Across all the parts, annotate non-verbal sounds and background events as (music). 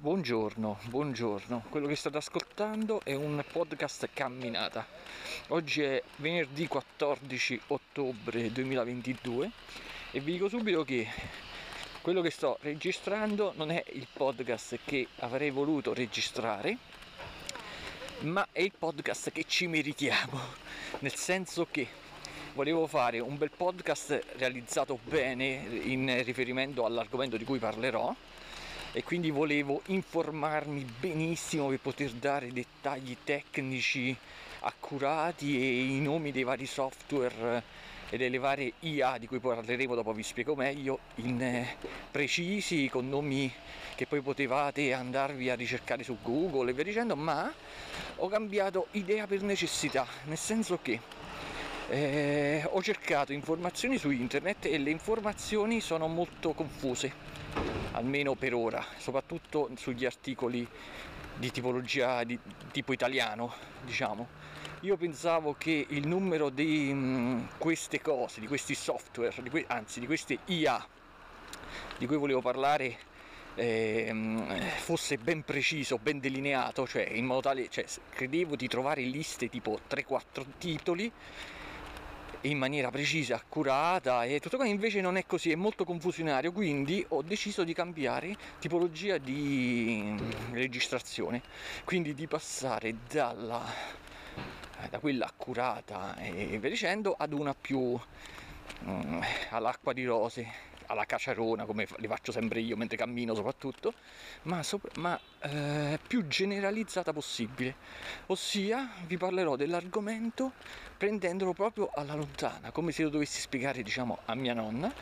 Buongiorno, buongiorno. Quello che state ascoltando è un podcast camminata. Oggi è venerdì 14 ottobre 2022 e vi dico subito che quello che sto registrando non è il podcast che avrei voluto registrare, ma è il podcast che ci meritiamo. Nel senso che volevo fare un bel podcast realizzato bene in riferimento all'argomento di cui parlerò e quindi volevo informarmi benissimo per poter dare dettagli tecnici accurati e i nomi dei vari software e delle varie IA di cui parleremo dopo vi spiego meglio in eh, precisi con nomi che poi potevate andarvi a ricercare su Google e via dicendo ma ho cambiato idea per necessità nel senso che eh, ho cercato informazioni su internet e le informazioni sono molto confuse almeno per ora, soprattutto sugli articoli di tipologia di tipo italiano, diciamo. Io pensavo che il numero di mh, mm, queste cose, di questi software, di que- anzi di queste IA di cui volevo parlare eh, fosse ben preciso, ben delineato, cioè in modo tale, cioè, credevo di trovare liste tipo 3-4 titoli in maniera precisa, accurata e tutto questo invece non è così, è molto confusionario, quindi ho deciso di cambiare tipologia di registrazione, quindi di passare dalla, da quella accurata e via dicendo ad una più um, all'acqua di rose alla caciarona come li faccio sempre io mentre cammino soprattutto ma, sopra, ma eh, più generalizzata possibile. Ossia vi parlerò dell'argomento prendendolo proprio alla lontana come se lo dovessi spiegare diciamo a mia nonna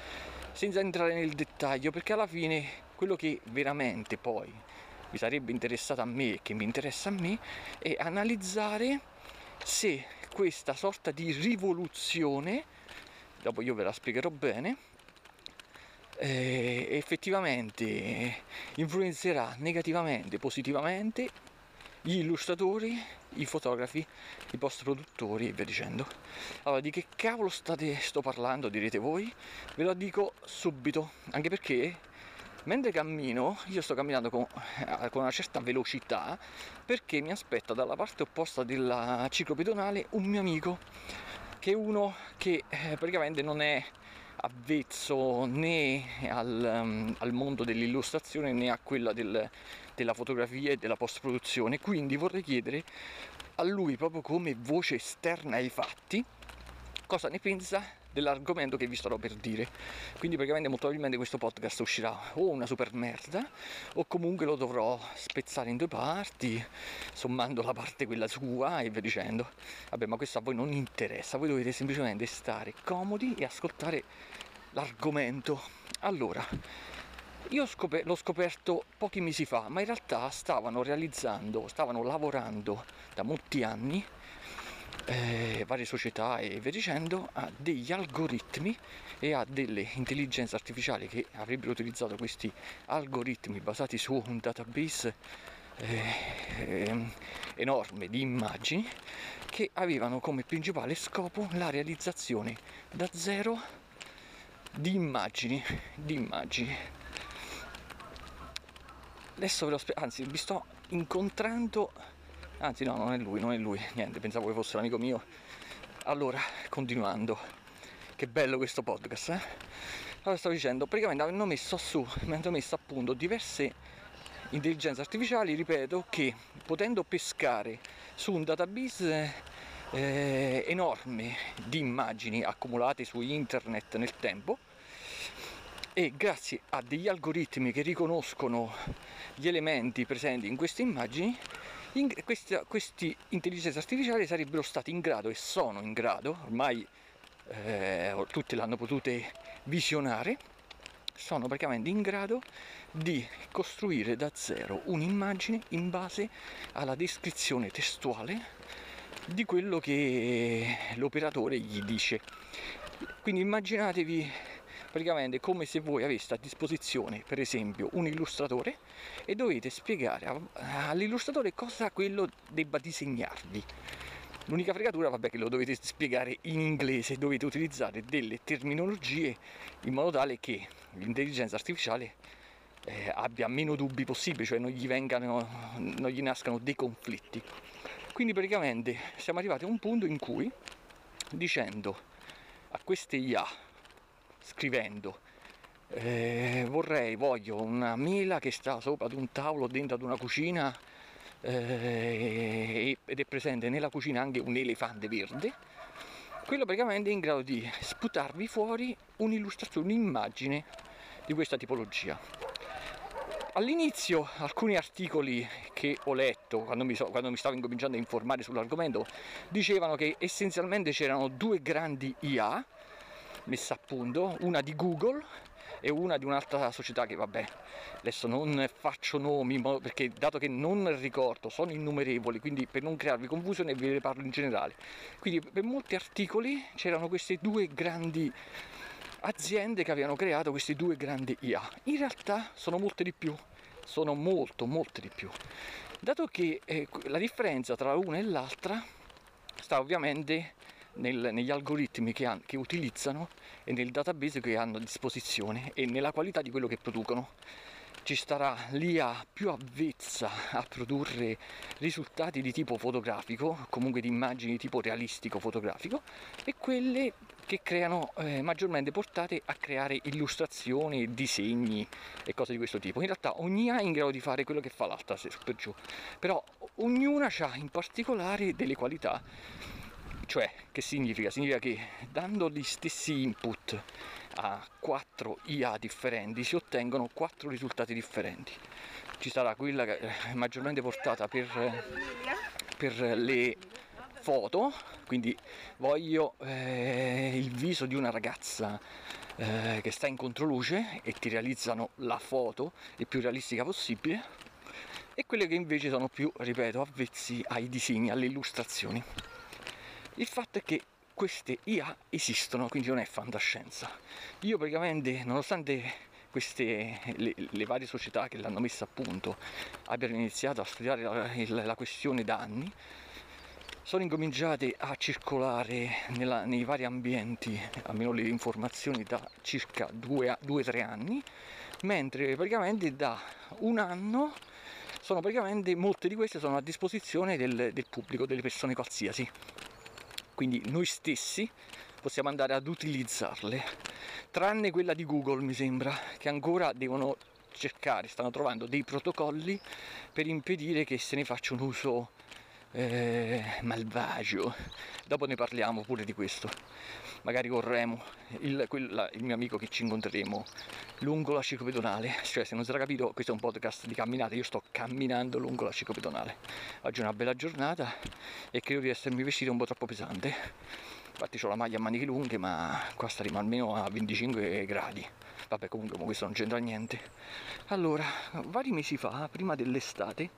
senza entrare nel dettaglio perché alla fine quello che veramente poi mi sarebbe interessato a me e che mi interessa a me è analizzare se questa sorta di rivoluzione dopo io ve la spiegherò bene eh, effettivamente influenzerà negativamente, positivamente gli illustratori, i fotografi, i post produttori e via dicendo. Allora, di che cavolo state, sto parlando, direte voi? Ve lo dico subito, anche perché mentre cammino, io sto camminando con, eh, con una certa velocità perché mi aspetta dalla parte opposta della ciclopedonale un mio amico, che è uno che eh, praticamente non è avvezzo né al, um, al mondo dell'illustrazione né a quella del, della fotografia e della post produzione quindi vorrei chiedere a lui proprio come voce esterna ai fatti cosa ne pensa dell'argomento che vi starò per dire. Quindi praticamente molto probabilmente questo podcast uscirà o una super merda o comunque lo dovrò spezzare in due parti, sommando la parte quella sua e via dicendo. Vabbè, ma questo a voi non interessa, voi dovete semplicemente stare comodi e ascoltare l'argomento. Allora, io l'ho scoperto pochi mesi fa, ma in realtà stavano realizzando, stavano lavorando da molti anni eh, varie società e via dicendo a degli algoritmi e a delle intelligenze artificiali che avrebbero utilizzato questi algoritmi basati su un database eh, enorme di immagini che avevano come principale scopo la realizzazione da zero di immagini di immagini. Adesso ve lo spiego anzi vi sto incontrando Anzi no, non è lui, non è lui, (laughs) niente, pensavo che fosse l'amico mio. Allora, continuando. Che bello questo podcast, eh? Allora stavo dicendo, praticamente hanno messo su, hanno messo a punto diverse intelligenze artificiali, ripeto, che potendo pescare su un database eh, enorme di immagini accumulate su internet nel tempo e grazie a degli algoritmi che riconoscono gli elementi presenti in queste immagini in, questa, questi intelligenze artificiali sarebbero stati in grado e sono in grado, ormai eh, tutte l'hanno potute visionare, sono praticamente in grado di costruire da zero un'immagine in base alla descrizione testuale di quello che l'operatore gli dice. Quindi immaginatevi praticamente come se voi aveste a disposizione per esempio un illustratore e dovete spiegare all'illustratore cosa quello debba disegnarvi. L'unica fregatura, vabbè, che lo dovete spiegare in inglese, dovete utilizzare delle terminologie in modo tale che l'intelligenza artificiale eh, abbia meno dubbi possibili, cioè non gli, vengano, non gli nascano dei conflitti. Quindi praticamente siamo arrivati a un punto in cui dicendo a queste IA, scrivendo eh, vorrei, voglio una mela che sta sopra ad un tavolo dentro ad una cucina eh, ed è presente nella cucina anche un elefante verde, quello praticamente è in grado di sputarvi fuori un'illustrazione, un'immagine di questa tipologia. All'inizio alcuni articoli che ho letto quando mi, so, quando mi, stavo incominciando a informare sull'argomento dicevano che essenzialmente c'erano due grandi IA messe a punto, una di Google e una di un'altra società che vabbè adesso non faccio nomi perché dato che non ricordo sono innumerevoli quindi per non crearvi confusione ve ne parlo in generale. Quindi per molti articoli c'erano queste due grandi aziende che avevano creato queste due grandi IA in realtà sono molte di più sono molto molte di più. Dato che eh, la differenza tra una e l'altra sta ovviamente nel, negli algoritmi che, han, che utilizzano e nel database che hanno a disposizione e nella qualità di quello che producono ci starà l'IA più avvezza a produrre risultati di tipo fotografico, comunque di immagini di tipo realistico fotografico, e quelle che creano eh, maggiormente portate a creare illustrazioni, disegni e cose di questo tipo. In realtà ogni IA è in grado di fare quello che fa l'altra, se per giù, però ognuna ha in particolare delle qualità cioè, che significa? Significa che dando gli stessi input a quattro IA differenti si ottengono quattro risultati differenti. Ci sarà quella maggiormente portata per, per le foto, quindi voglio eh, il viso di una ragazza eh, che sta in controluce e ti realizzano la foto il più realistica possibile e quelle che invece sono più, ripeto, avvezzi ai disegni, alle illustrazioni. Il fatto è che queste IA esistono, quindi non è fantascienza. Io praticamente, nonostante queste, le, le, varie società che l'hanno messa a punto abbiano iniziato a studiare la, la questione da anni, sono incominciate a circolare nella, nei vari ambienti, almeno le informazioni, da circa 2-3 anni, mentre praticamente da un anno sono praticamente molte di queste sono a disposizione del, del pubblico, delle persone qualsiasi quindi noi stessi possiamo andare ad utilizzarle, tranne quella di Google mi sembra, che ancora devono cercare, stanno trovando dei protocolli per impedire che se ne faccia un uso eh, malvagio. Dopo ne parliamo pure di questo. Magari con Remo, il, quella, il mio amico che ci incontreremo lungo la ciclopedonale. Cioè, se non era capito, questo è un podcast di camminata. Io sto camminando lungo la ciclopedonale. Oggi è una bella giornata e credo di essermi vestito un po' troppo pesante. Infatti ho la maglia a maniche lunghe, ma qua staremo almeno a 25 gradi. Vabbè, comunque questo non c'entra niente. Allora, vari mesi fa, prima dell'estate,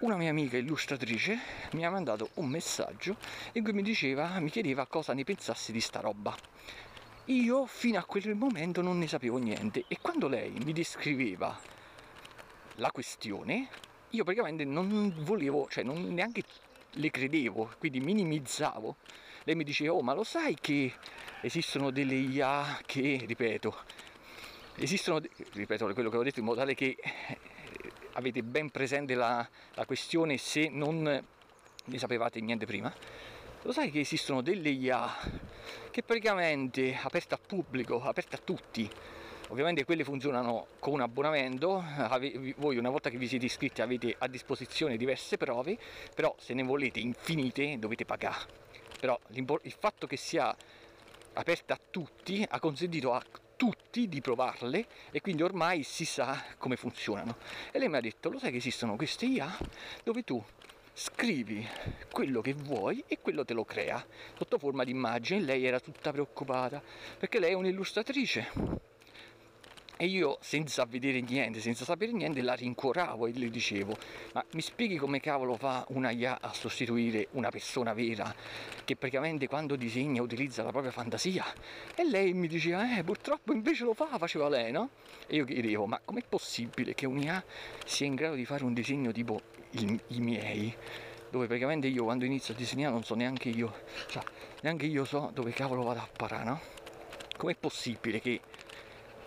una mia amica illustratrice mi ha mandato un messaggio in cui mi diceva, mi chiedeva cosa ne pensassi di sta roba. Io fino a quel momento non ne sapevo niente e quando lei mi descriveva la questione, io praticamente non volevo, cioè non neanche le credevo, quindi minimizzavo. Lei mi diceva, oh ma lo sai che esistono delle IA che, ripeto, esistono, ripeto quello che avevo detto in modo tale che avete ben presente la, la questione se non ne sapevate niente prima. Lo sai che esistono delle IA che praticamente aperte al pubblico, aperte a tutti. Ovviamente quelle funzionano con un abbonamento, voi una volta che vi siete iscritti avete a disposizione diverse prove, però se ne volete infinite dovete pagare. Però il fatto che sia aperta a tutti ha consentito a tutti di provarle e quindi ormai si sa come funzionano. E lei mi ha detto, lo sai che esistono queste IA dove tu scrivi quello che vuoi e quello te lo crea sotto forma di immagine. Lei era tutta preoccupata perché lei è un'illustratrice e io senza vedere niente, senza sapere niente, la rincuoravo e le dicevo, ma mi spieghi come cavolo fa una IA a sostituire una persona vera che praticamente quando disegna utilizza la propria fantasia? E lei mi diceva, eh purtroppo invece lo fa, faceva lei, no? E io chiedevo, ma com'è possibile che un'IA sia in grado di fare un disegno tipo il, i miei? Dove praticamente io quando inizio a disegnare non so neanche io, cioè neanche io so dove cavolo vado a parare, no? Com'è possibile che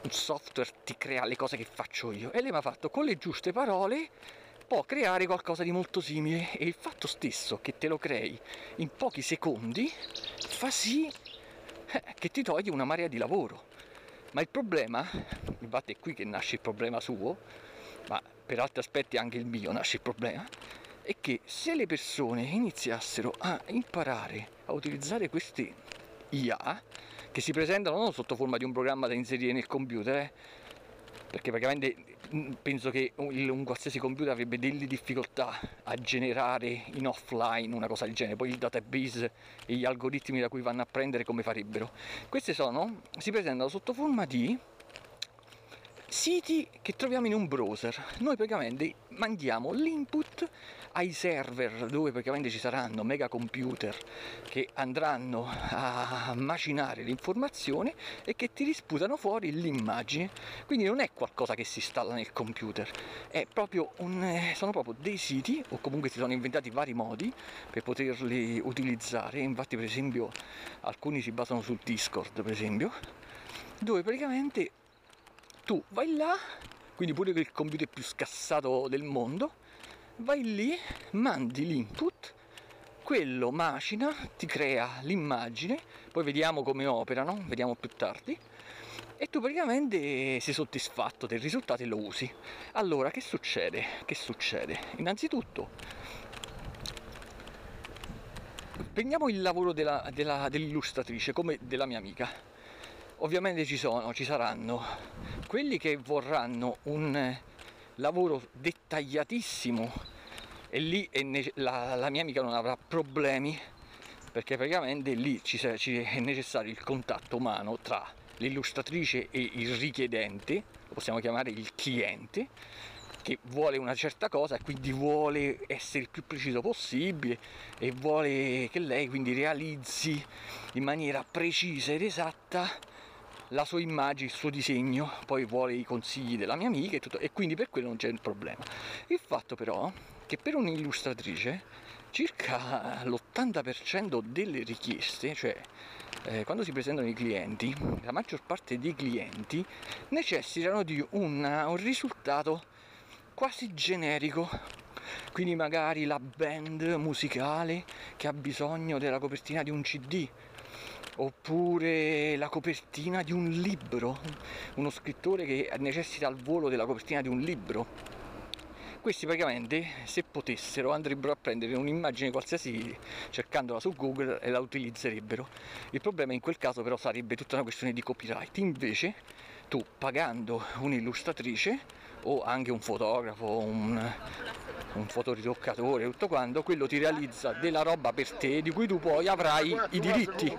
un software ti crea le cose che faccio io e lei mi ha fatto con le giuste parole può creare qualcosa di molto simile e il fatto stesso che te lo crei in pochi secondi fa sì eh, che ti togli una marea di lavoro. Ma il problema, infatti è qui che nasce il problema suo, ma per altri aspetti anche il mio nasce il problema, è che se le persone iniziassero a imparare a utilizzare queste IA, che si presentano non sotto forma di un programma da inserire nel computer, eh, perché praticamente mm, penso che un, un, qualsiasi computer avrebbe delle difficoltà a generare in offline una cosa del genere, poi il database e gli algoritmi da cui vanno a prendere come farebbero. Queste sono, si presentano sotto forma di siti che troviamo in un browser. Noi praticamente mandiamo l'input ai server dove praticamente ci saranno mega computer che andranno a macinare l'informazione e che ti risputano fuori l'immagine. Quindi non è qualcosa che si installa nel computer, proprio un, eh, sono proprio dei siti o comunque si sono inventati vari modi per poterli utilizzare. Infatti per esempio alcuni si basano sul Discord per esempio dove praticamente tu vai là, quindi pure che il computer più scassato del mondo, vai lì, mandi l'input, quello macina, ti crea l'immagine, poi vediamo come operano, vediamo più tardi, e tu praticamente sei soddisfatto del risultato e lo usi. Allora, che succede? Che succede? Innanzitutto, prendiamo il lavoro della, della, dell'illustratrice come della mia amica Ovviamente ci sono, ci saranno. Quelli che vorranno un lavoro dettagliatissimo e lì la, la mia amica non avrà problemi perché praticamente lì ci, ci è necessario il contatto umano tra l'illustratrice e il richiedente, lo possiamo chiamare il cliente, che vuole una certa cosa e quindi vuole essere il più preciso possibile e vuole che lei quindi realizzi in maniera precisa ed esatta la sua immagine, il suo disegno, poi vuole i consigli della mia amica e, tutto, e quindi per quello non c'è il problema. Il fatto però che per un'illustratrice circa l'80% delle richieste, cioè eh, quando si presentano i clienti, la maggior parte dei clienti necessitano di una, un risultato quasi generico. Quindi magari la band musicale che ha bisogno della copertina di un CD oppure la copertina di un libro, uno scrittore che necessita al volo della copertina di un libro. Questi praticamente, se potessero, andrebbero a prendere un'immagine qualsiasi cercandola su Google e la utilizzerebbero. Il problema in quel caso però sarebbe tutta una questione di copyright. Invece, tu pagando un'illustratrice o anche un fotografo, un, un fotoritoccatore, tutto quanto, quello ti realizza della roba per te di cui tu poi avrai i diritti.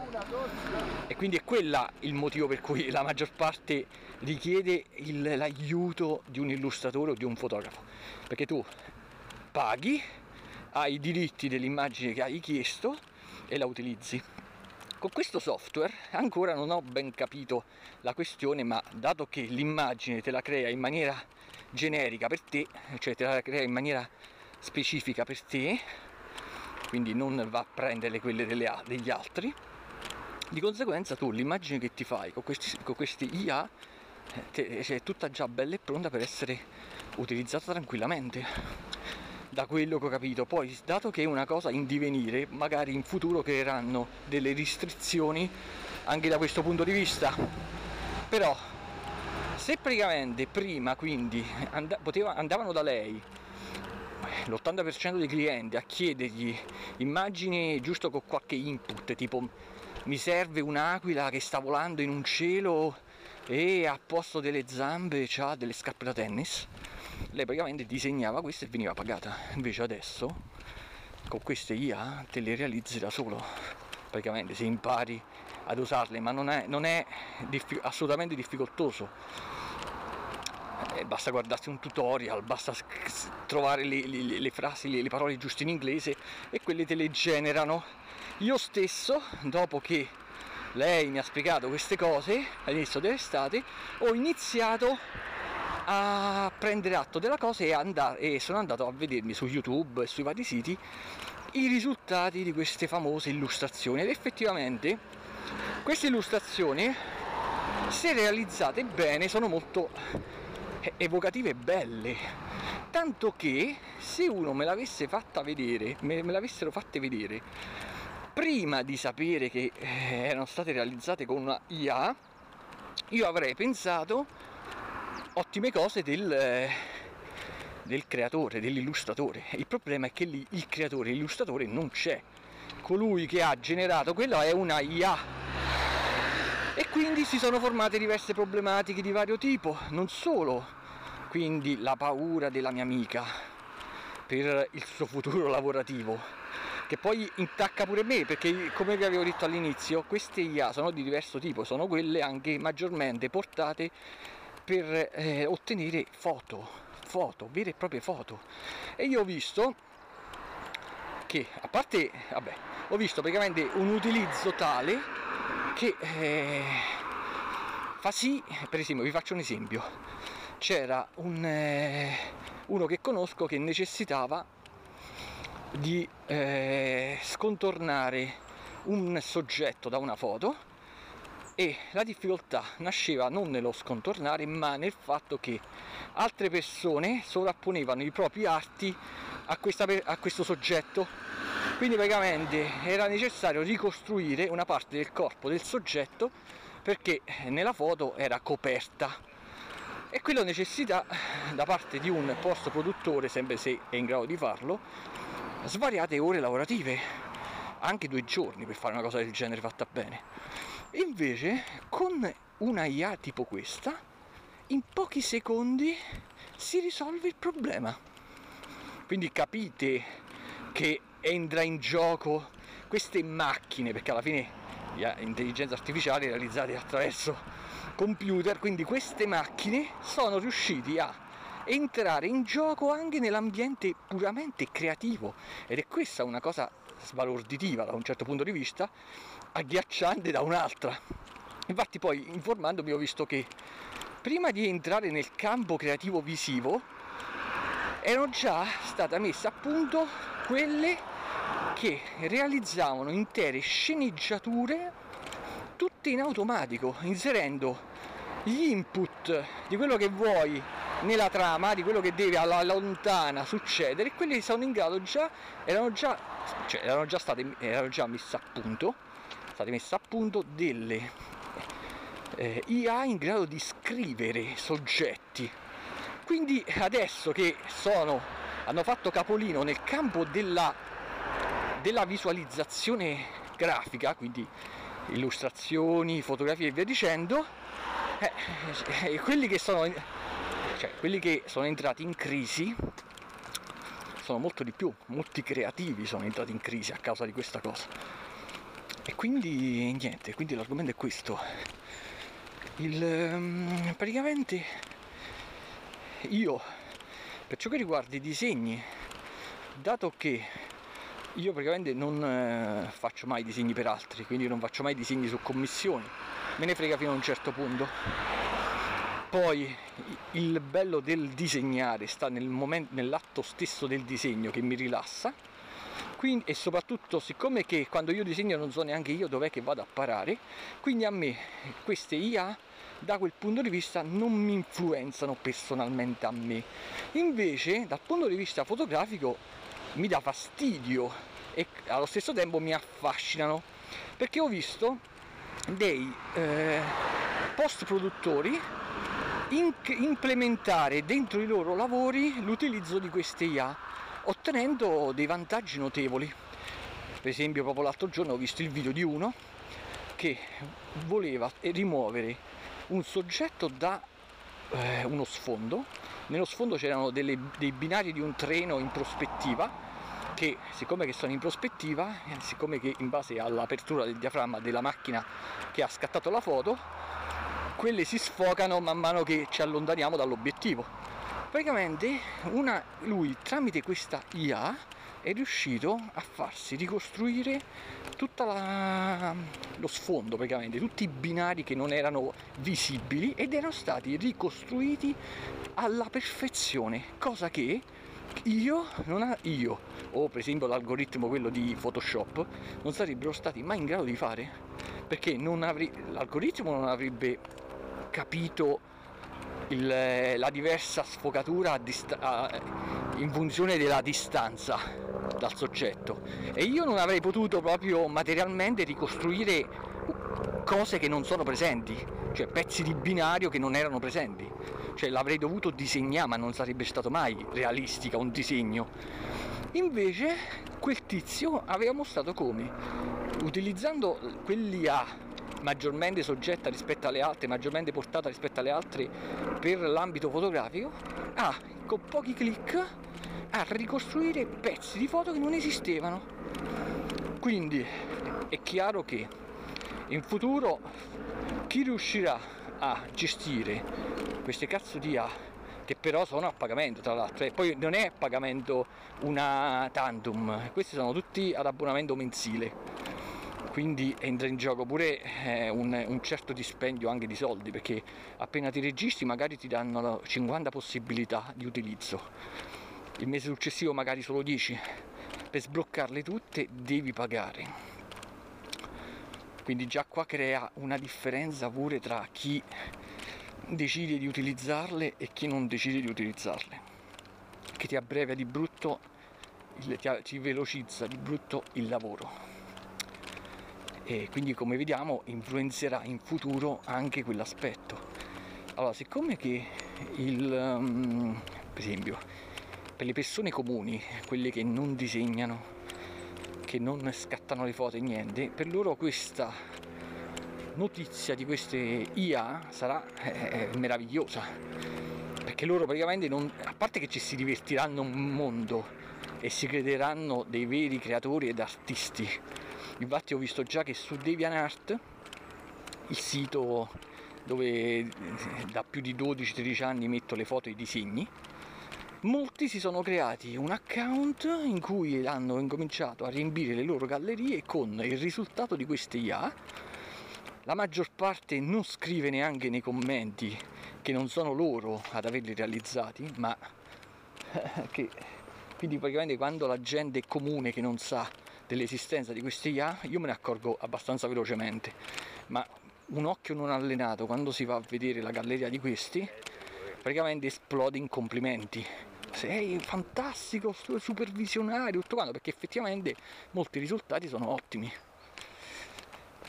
E quindi è quella il motivo per cui la maggior parte richiede il, l'aiuto di un illustratore o di un fotografo. Perché tu paghi, hai i diritti dell'immagine che hai chiesto e la utilizzi. Con questo software ancora non ho ben capito la questione, ma dato che l'immagine te la crea in maniera generica per te, cioè te la crea in maniera specifica per te, quindi non va a prendere quelle delle, degli altri, di conseguenza tu l'immagine che ti fai con questi, con questi IA te, è tutta già bella e pronta per essere utilizzata tranquillamente da quello che ho capito. Poi, dato che è una cosa in divenire, magari in futuro creeranno delle restrizioni anche da questo punto di vista. Però se praticamente prima quindi and- poteva, andavano da lei l'80% dei clienti a chiedergli immagini giusto con qualche input tipo mi serve un'aquila che sta volando in un cielo e a posto delle zampe ha delle scarpe da tennis lei praticamente disegnava questo e veniva pagata. Invece adesso con queste IA te le realizzi da solo. Praticamente se impari ad usarle ma non è, non è diffi- assolutamente difficoltoso. Eh, basta guardarsi un tutorial basta trovare le, le, le frasi le, le parole giuste in inglese e quelle te le generano. Io stesso dopo che lei mi ha spiegato queste cose all'inizio dell'estate ho iniziato a prendere atto della cosa e, andare, e sono andato a vedermi su YouTube e sui vari siti i risultati di queste famose illustrazioni. Ed effettivamente queste illustrazioni se realizzate bene sono molto evocative e belle. Tanto che se uno me l'avesse fatta vedere me, me l'avessero fatte vedere prima di sapere che eh, erano state realizzate con una IA io avrei pensato ottime cose del, eh, del creatore, dell'illustratore. Il problema è che lì il creatore, l'illustratore non c'è. Colui che ha generato quello è una IA. E quindi si sono formate diverse problematiche di vario tipo, non solo quindi la paura della mia amica per il suo futuro lavorativo, che poi intacca pure me, perché come vi avevo detto all'inizio, queste IA sono di diverso tipo, sono quelle anche maggiormente portate per eh, ottenere foto foto, vere e proprie foto. E io ho visto che, a parte, vabbè, ho visto praticamente un utilizzo tale che eh, fa sì, per esempio, vi faccio un esempio, c'era un, eh, uno che conosco che necessitava di eh, scontornare un soggetto da una foto e la difficoltà nasceva non nello scontornare ma nel fatto che altre persone sovrapponevano i propri arti a, questa, a questo soggetto. Quindi praticamente era necessario ricostruire una parte del corpo del soggetto perché nella foto era coperta. E quello necessita da parte di un post produttore sempre se è in grado di farlo svariate ore lavorative anche due giorni per fare una cosa del genere fatta bene Invece con una IA tipo questa, in pochi secondi si risolve il problema. Quindi capite che entra in gioco queste macchine, perché alla fine l'intelligenza artificiale è realizzata attraverso computer, quindi queste macchine sono riusciti a entrare in gioco anche nell'ambiente puramente creativo ed è questa una cosa sbalorditiva da un certo punto di vista agghiacciante da un'altra. Infatti poi informandomi ho visto che prima di entrare nel campo creativo visivo erano già state messe a punto quelle che realizzavano intere sceneggiature tutte in automatico, inserendo gli input di quello che vuoi nella trama, di quello che deve alla lontana succedere, e quelli sono in grado già, erano già, cioè erano già state, erano già messe a punto state messe a punto delle eh, IA in grado di scrivere soggetti. Quindi adesso che sono, hanno fatto capolino nel campo della, della visualizzazione grafica, quindi illustrazioni, fotografie e via dicendo, eh, eh, quelli, che sono, cioè, quelli che sono entrati in crisi sono molto di più, molti creativi sono entrati in crisi a causa di questa cosa. E quindi niente, quindi l'argomento è questo. Il, um, praticamente io, per ciò che riguarda i disegni, dato che io praticamente non eh, faccio mai disegni per altri, quindi non faccio mai disegni su commissioni, me ne frega fino a un certo punto. Poi il bello del disegnare sta nel nell'atto stesso del disegno che mi rilassa quindi, e soprattutto siccome che quando io disegno non so neanche io dov'è che vado a parare, quindi a me queste IA da quel punto di vista non mi influenzano personalmente a me. Invece dal punto di vista fotografico mi dà fastidio e allo stesso tempo mi affascinano perché ho visto dei eh, post produttori implementare dentro i loro lavori l'utilizzo di queste IA ottenendo dei vantaggi notevoli. Per esempio proprio l'altro giorno ho visto il video di uno che voleva rimuovere un soggetto da eh, uno sfondo. Nello sfondo c'erano delle, dei binari di un treno in prospettiva che siccome che sono in prospettiva, eh, siccome che in base all'apertura del diaframma della macchina che ha scattato la foto, quelle si sfocano man mano che ci allontaniamo dall'obiettivo praticamente una, lui tramite questa IA è riuscito a farsi ricostruire tutto lo sfondo praticamente, tutti i binari che non erano visibili ed erano stati ricostruiti alla perfezione, cosa che io, non ha, io o per esempio l'algoritmo quello di Photoshop non sarebbero stati mai in grado di fare perché non avri, l'algoritmo non avrebbe capito il- la diversa sfocatura a a- in funzione della distanza dal soggetto e io non avrei potuto proprio materialmente ricostruire cose che non sono presenti, cioè pezzi di binario che non erano presenti, cioè l'avrei dovuto disegnare ma non sarebbe stato mai realistica un disegno. Invece quel tizio aveva mostrato come, utilizzando quell'IA maggiormente soggetta rispetto alle altre, maggiormente portata rispetto alle altre per l'ambito fotografico, a con pochi clic a ricostruire pezzi di foto che non esistevano. Quindi è chiaro che in futuro chi riuscirà a gestire queste cazzo di A che però sono a pagamento tra l'altro e poi non è a pagamento una tantum questi sono tutti ad abbonamento mensile quindi entra in gioco pure eh, un, un certo dispendio anche di soldi perché appena ti registri magari ti danno 50 possibilità di utilizzo. Il mese successivo magari solo 10 per sbloccarle tutte devi pagare. Quindi già qua crea una differenza pure tra chi decide di utilizzarle e chi non decide di utilizzarle. Che ti abbrevia di brutto ti velocizza di brutto il lavoro e quindi come vediamo influenzerà in futuro anche quell'aspetto. Allora siccome che il um, per esempio per le persone comuni quelle che non disegnano che non scattano le foto e niente per loro questa notizia di queste IA sarà eh, meravigliosa. Perché loro praticamente non, a parte che ci si divertiranno un mondo e si crederanno dei veri creatori ed artisti infatti ho visto già che su DeviantArt il sito dove eh, da più di 12-13 anni metto le foto e i disegni molti si sono creati un account in cui hanno incominciato a riempire le loro gallerie con il risultato di queste IA la maggior parte non scrive neanche nei commenti che non sono loro ad averli realizzati ma (laughs) che quindi praticamente quando la gente comune che non sa dell'esistenza di questi IA io me ne accorgo abbastanza velocemente ma un occhio non allenato quando si va a vedere la galleria di questi praticamente esplode in complimenti sei fantastico, su- supervisionario, tutto quanto, perché effettivamente molti risultati sono ottimi.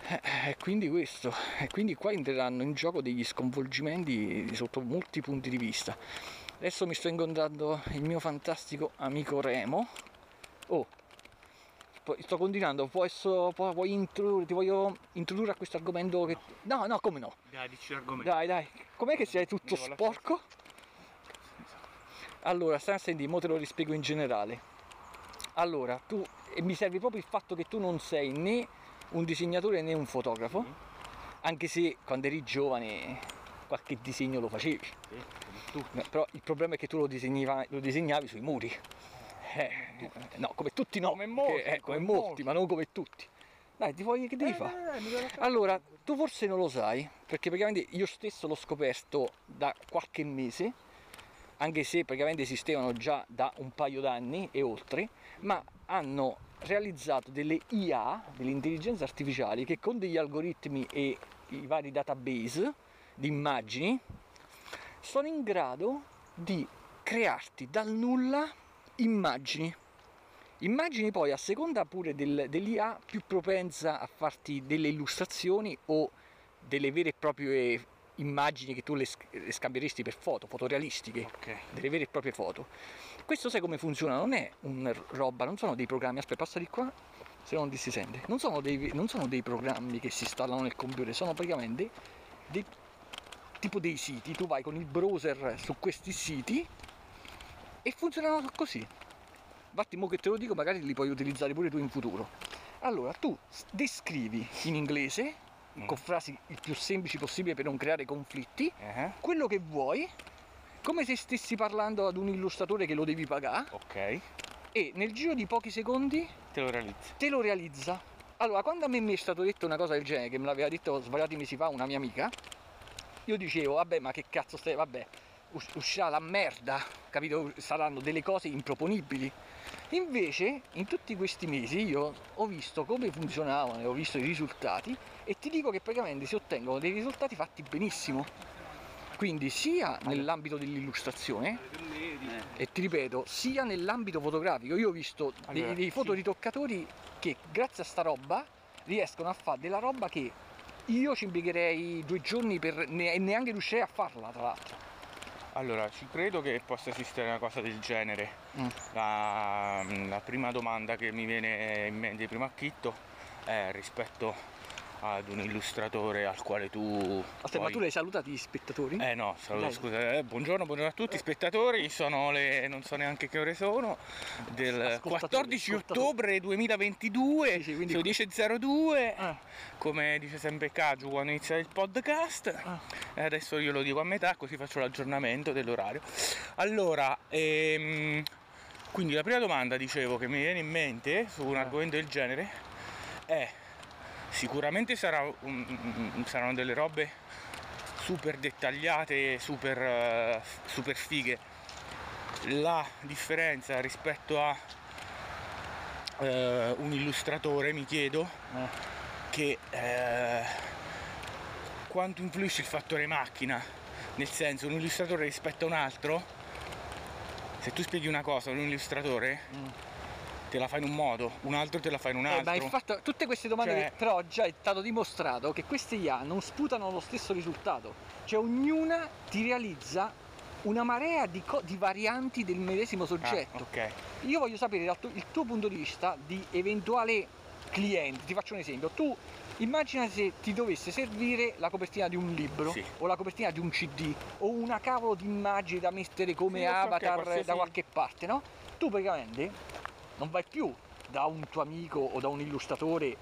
Eh, E quindi questo, e quindi qua entreranno in gioco degli sconvolgimenti sotto molti punti di vista. Adesso mi sto incontrando il mio fantastico amico Remo. Oh, sto continuando, può- vuoi introdurre, ti voglio introdurre a questo argomento che... No, no, come no? Dai, dici l'argomento. Dai, dai, com'è che sei tutto Devo sporco? Allora, stai a sentire, mo te lo rispiego in generale. Allora, tu, e mi serve proprio il fatto che tu non sei né un disegnatore né un fotografo, Sì. anche se quando eri giovane qualche disegno lo facevi. Sì. Eh, Però il problema è che tu lo, lo disegnavi sui muri. Eh, no, come tutti no. Come molti, perché, eh, come come molti, molti. ma non come tutti. Dai, ti voglio che devi Eh, fare? raccontare. Allora, tu forse non lo sai, perché praticamente io stesso l'ho scoperto da qualche mese, anche se praticamente esistevano già da un paio d'anni e oltre, ma hanno realizzato delle IA, delle intelligenze artificiali, che con degli algoritmi e i vari database di immagini sono in grado di crearti dal nulla immagini. Immagini poi a seconda pure del- dell'IA più propensa a farti delle illustrazioni o delle vere e proprie immagini che tu le, sc- le scambieresti per foto, fotorealistiche, Ok. delle vere e proprie foto. Questo sai come funziona? Non è una roba, non sono dei programmi, aspetta passa di qua, se no non ti si sente, non sono dei, non sono dei programmi che si installano nel computer, sono praticamente dei, tipo dei siti, tu vai con il browser su questi siti e funzionano così. Infatti, mo che te lo dico, magari li puoi utilizzare pure tu in futuro. Allora, tu descrivi in inglese, Mm. con frasi il più semplici possibile per non creare conflitti, Eh, quello che vuoi, come se stessi parlando ad un illustratore che lo devi pagare, Ok. e nel giro di pochi secondi Te lo realizzi. te lo realizza. Allora, quando a me mi è stato detto una cosa del genere, che me l'aveva detto svariati mesi fa una mia amica, io dicevo, vabbè, ma che cazzo stai, vabbè, uscirà la merda, capito? Saranno delle cose improponibili. Invece, in tutti questi mesi io ho visto come funzionavano e ho visto i risultati e ti dico che praticamente si ottengono dei risultati fatti benissimo. Quindi sia nell'ambito dell'illustrazione e ti ripeto, sia nell'ambito fotografico. Io ho visto dei, Allora, dei sì. fotoritoccatori che grazie a sta roba riescono a fare della roba che io ci impiegherei due giorni per e neanche riuscirei a farla, tra l'altro. Allora, ci credo che possa esistere una cosa del genere. Mm. La, la prima domanda che mi viene in mente di primo acchitto è rispetto ad un illustratore al quale tu. Aspetta, ma poi- tu l'hai salutati gli spettatori? Eh no, saluto, Dai. scusa, eh, buongiorno, buongiorno a tutti spettatori, sono le, non so neanche che ore sono, del Ascoltatori, 14 ascoltatori. ottobre 2022, Sì, sì, quindi- sono 10.02, Ah, come dice sempre Caju quando inizia il podcast, ah. e adesso io lo dico a metà così faccio l'aggiornamento dell'orario. Allora, ehm, quindi la prima domanda, dicevo, che mi viene in mente su un Eh. argomento del genere è sicuramente sarà un- saranno delle robe super dettagliate, super, eh, super fighe. La differenza rispetto a eh, un illustratore, mi chiedo, Eh. che eh, quanto influisce il fattore macchina, nel senso un illustratore rispetto a un altro, se tu spieghi una cosa a un illustratore Mm. Te la fai in un modo, un altro te la fa in un Eh, altro. ma infatti tutte queste domande Cioè- che però già è stato dimostrato che queste IA non sputano lo stesso risultato, cioè ognuna ti realizza una marea di, co- di varianti del medesimo Ah, soggetto. ok. Io voglio sapere dal tuo- il tuo punto di vista di eventuale cliente. Ti faccio un esempio. Tu immagina se ti dovesse servire la copertina di un libro Sì. o la copertina di un CD o una cavolo di immagine da mettere come Sì, avatar qualsiasi- da qualche parte, no? Tu praticamente non vai più da un tuo amico o da un illustratore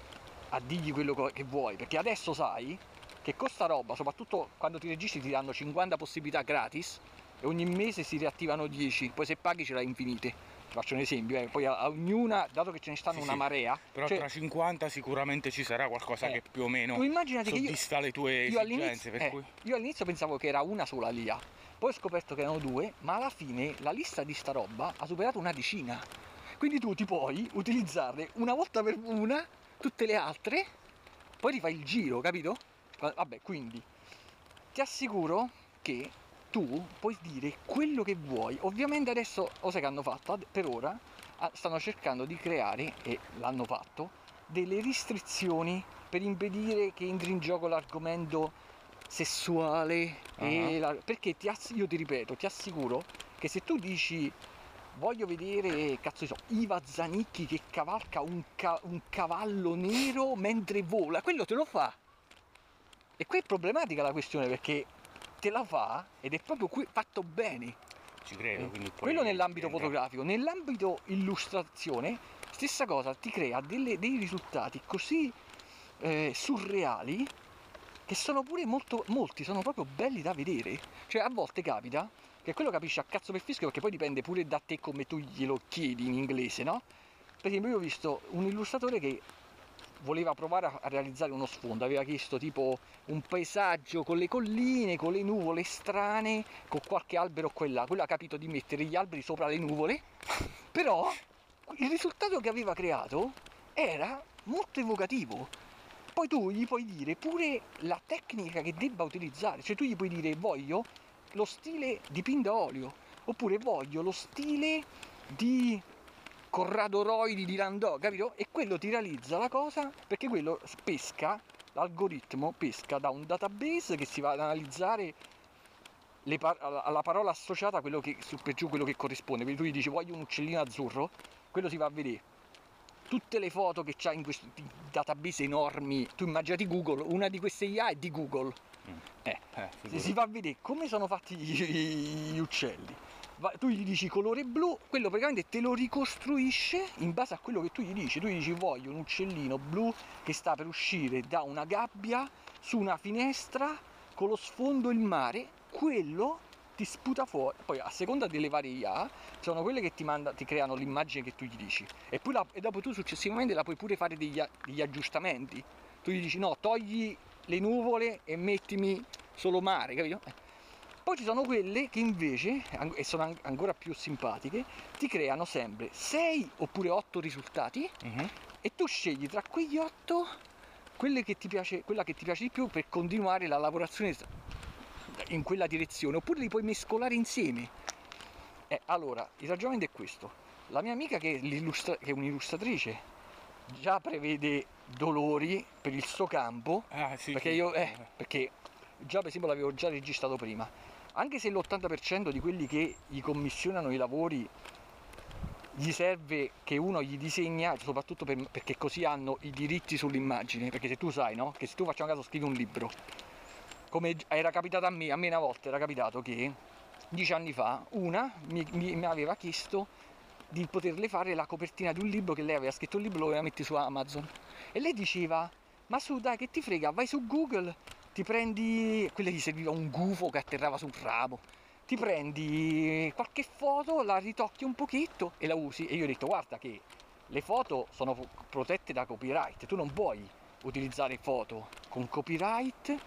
a dirgli quello che vuoi, perché adesso sai che con sta roba, soprattutto quando ti registri ti danno 50 possibilità gratis e ogni mese si riattivano 10, poi se paghi ce l'hai infinite. Faccio un esempio, eh, poi a, ognuna, dato che ce ne stanno Sì, una sì. marea, Però cioè, tra 50 sicuramente ci sarà qualcosa Eh, che più o meno tu immaginati che io, soddisfa le tue io esigenze, eh, cui io all'inizio pensavo che era una sola l'IA, poi ho scoperto che erano due, ma alla fine la lista di sta roba ha superato una decina. Quindi tu ti puoi utilizzarne una volta per una tutte le altre, poi rifai il giro, capito? Va- Vabbè, quindi ti assicuro che tu puoi dire quello che vuoi. Ovviamente adesso, sai che hanno fatto? Per ora ah, stanno cercando di creare, e l'hanno fatto, delle restrizioni per impedire che entri in gioco l'argomento sessuale. e Ah. la- perché ti ass- io ti ripeto, ti assicuro che se tu dici voglio vedere, cazzo di so, Iva Zanicchi che cavalca un, ca- un cavallo nero mentre vola, quello te lo fa. E qui è problematica la questione perché te la fa ed è proprio qui fatto bene. ci credo. Quindi Eh, Quello nell'ambito fotografico, nell'ambito illustrazione, stessa cosa, ti crea delle- dei risultati così eh, surreali che sono pure molto, molti sono proprio belli da vedere. Cioè a volte capita che quello capisce a cazzo per fischio perché poi dipende pure da te come tu glielo chiedi in inglese, no? Per esempio io ho visto un illustratore che voleva provare a- realizzare uno sfondo, aveva chiesto tipo un paesaggio con le colline, con le nuvole strane, con qualche albero qua e là. Quello ha capito di mettere gli alberi sopra le nuvole, (laughs) però il risultato che aveva creato era molto evocativo. Poi tu gli puoi dire pure la tecnica che debba utilizzare, cioè tu gli puoi dire voglio lo stile dipinto a olio, oppure voglio lo stile di Corrado Roidi di Landò, capito? E quello ti realizza la cosa perché quello pesca, l'algoritmo pesca da un database che si va ad analizzare par- alla parola associata a quello che su per giù quello che corrisponde. Quindi tu gli dici voglio un uccellino azzurro, quello si va a vedere. Tutte le foto che c'ha in questi database enormi, tu immaginati Google, una di queste IA è di Google. Eh, Eh, si, figurati. si va a vedere come sono fatti gli, gli uccelli. Va- tu gli dici colore blu, quello praticamente te lo ricostruisce in base a quello che tu gli dici. Tu gli dici voglio un uccellino blu che sta per uscire da una gabbia su una finestra con lo sfondo il mare, quello ti sputa fuori. Poi a seconda delle varie IA sono quelle che ti, manda- ti creano l'immagine che tu gli dici. E, poi la- e dopo tu successivamente la puoi pure fare degli, degli aggiustamenti. Tu gli dici no, togli le nuvole e mettimi solo mare, capito? Eh. Poi ci sono quelle che invece, e sono an- ancora più simpatiche, ti creano sempre 6 oppure 8 risultati Mhm. e tu scegli tra quegli 8 quelle che ti piace, quella che ti piace di più per continuare la lavorazione in quella direzione, oppure li puoi mescolare insieme. Eh, allora, il ragionamento è questo. La mia amica che che è un'illustratrice già prevede dolori per il suo campo Ah, sì, perché sì. io eh, perché già per esempio l'avevo già registrato prima anche se l'80% di quelli che gli commissionano i lavori gli serve che uno gli disegna soprattutto per- perché così hanno i diritti sull'immagine perché se tu sai no che se tu facciamo caso scrivi un libro come era capitato a me a me una volta era capitato che dieci anni fa una mi, mi- mi aveva chiesto di poterle fare la copertina di un libro che lei aveva scritto il libro lo voleva mettere su Amazon. E lei diceva ma su dai che ti frega? Vai su Google ti prendi quelle gli serviva un gufo che atterrava su un ramo. Ti prendi qualche foto la ritocchi un pochetto e la usi. E io ho detto guarda che le foto sono protette da copyright tu non puoi utilizzare foto con copyright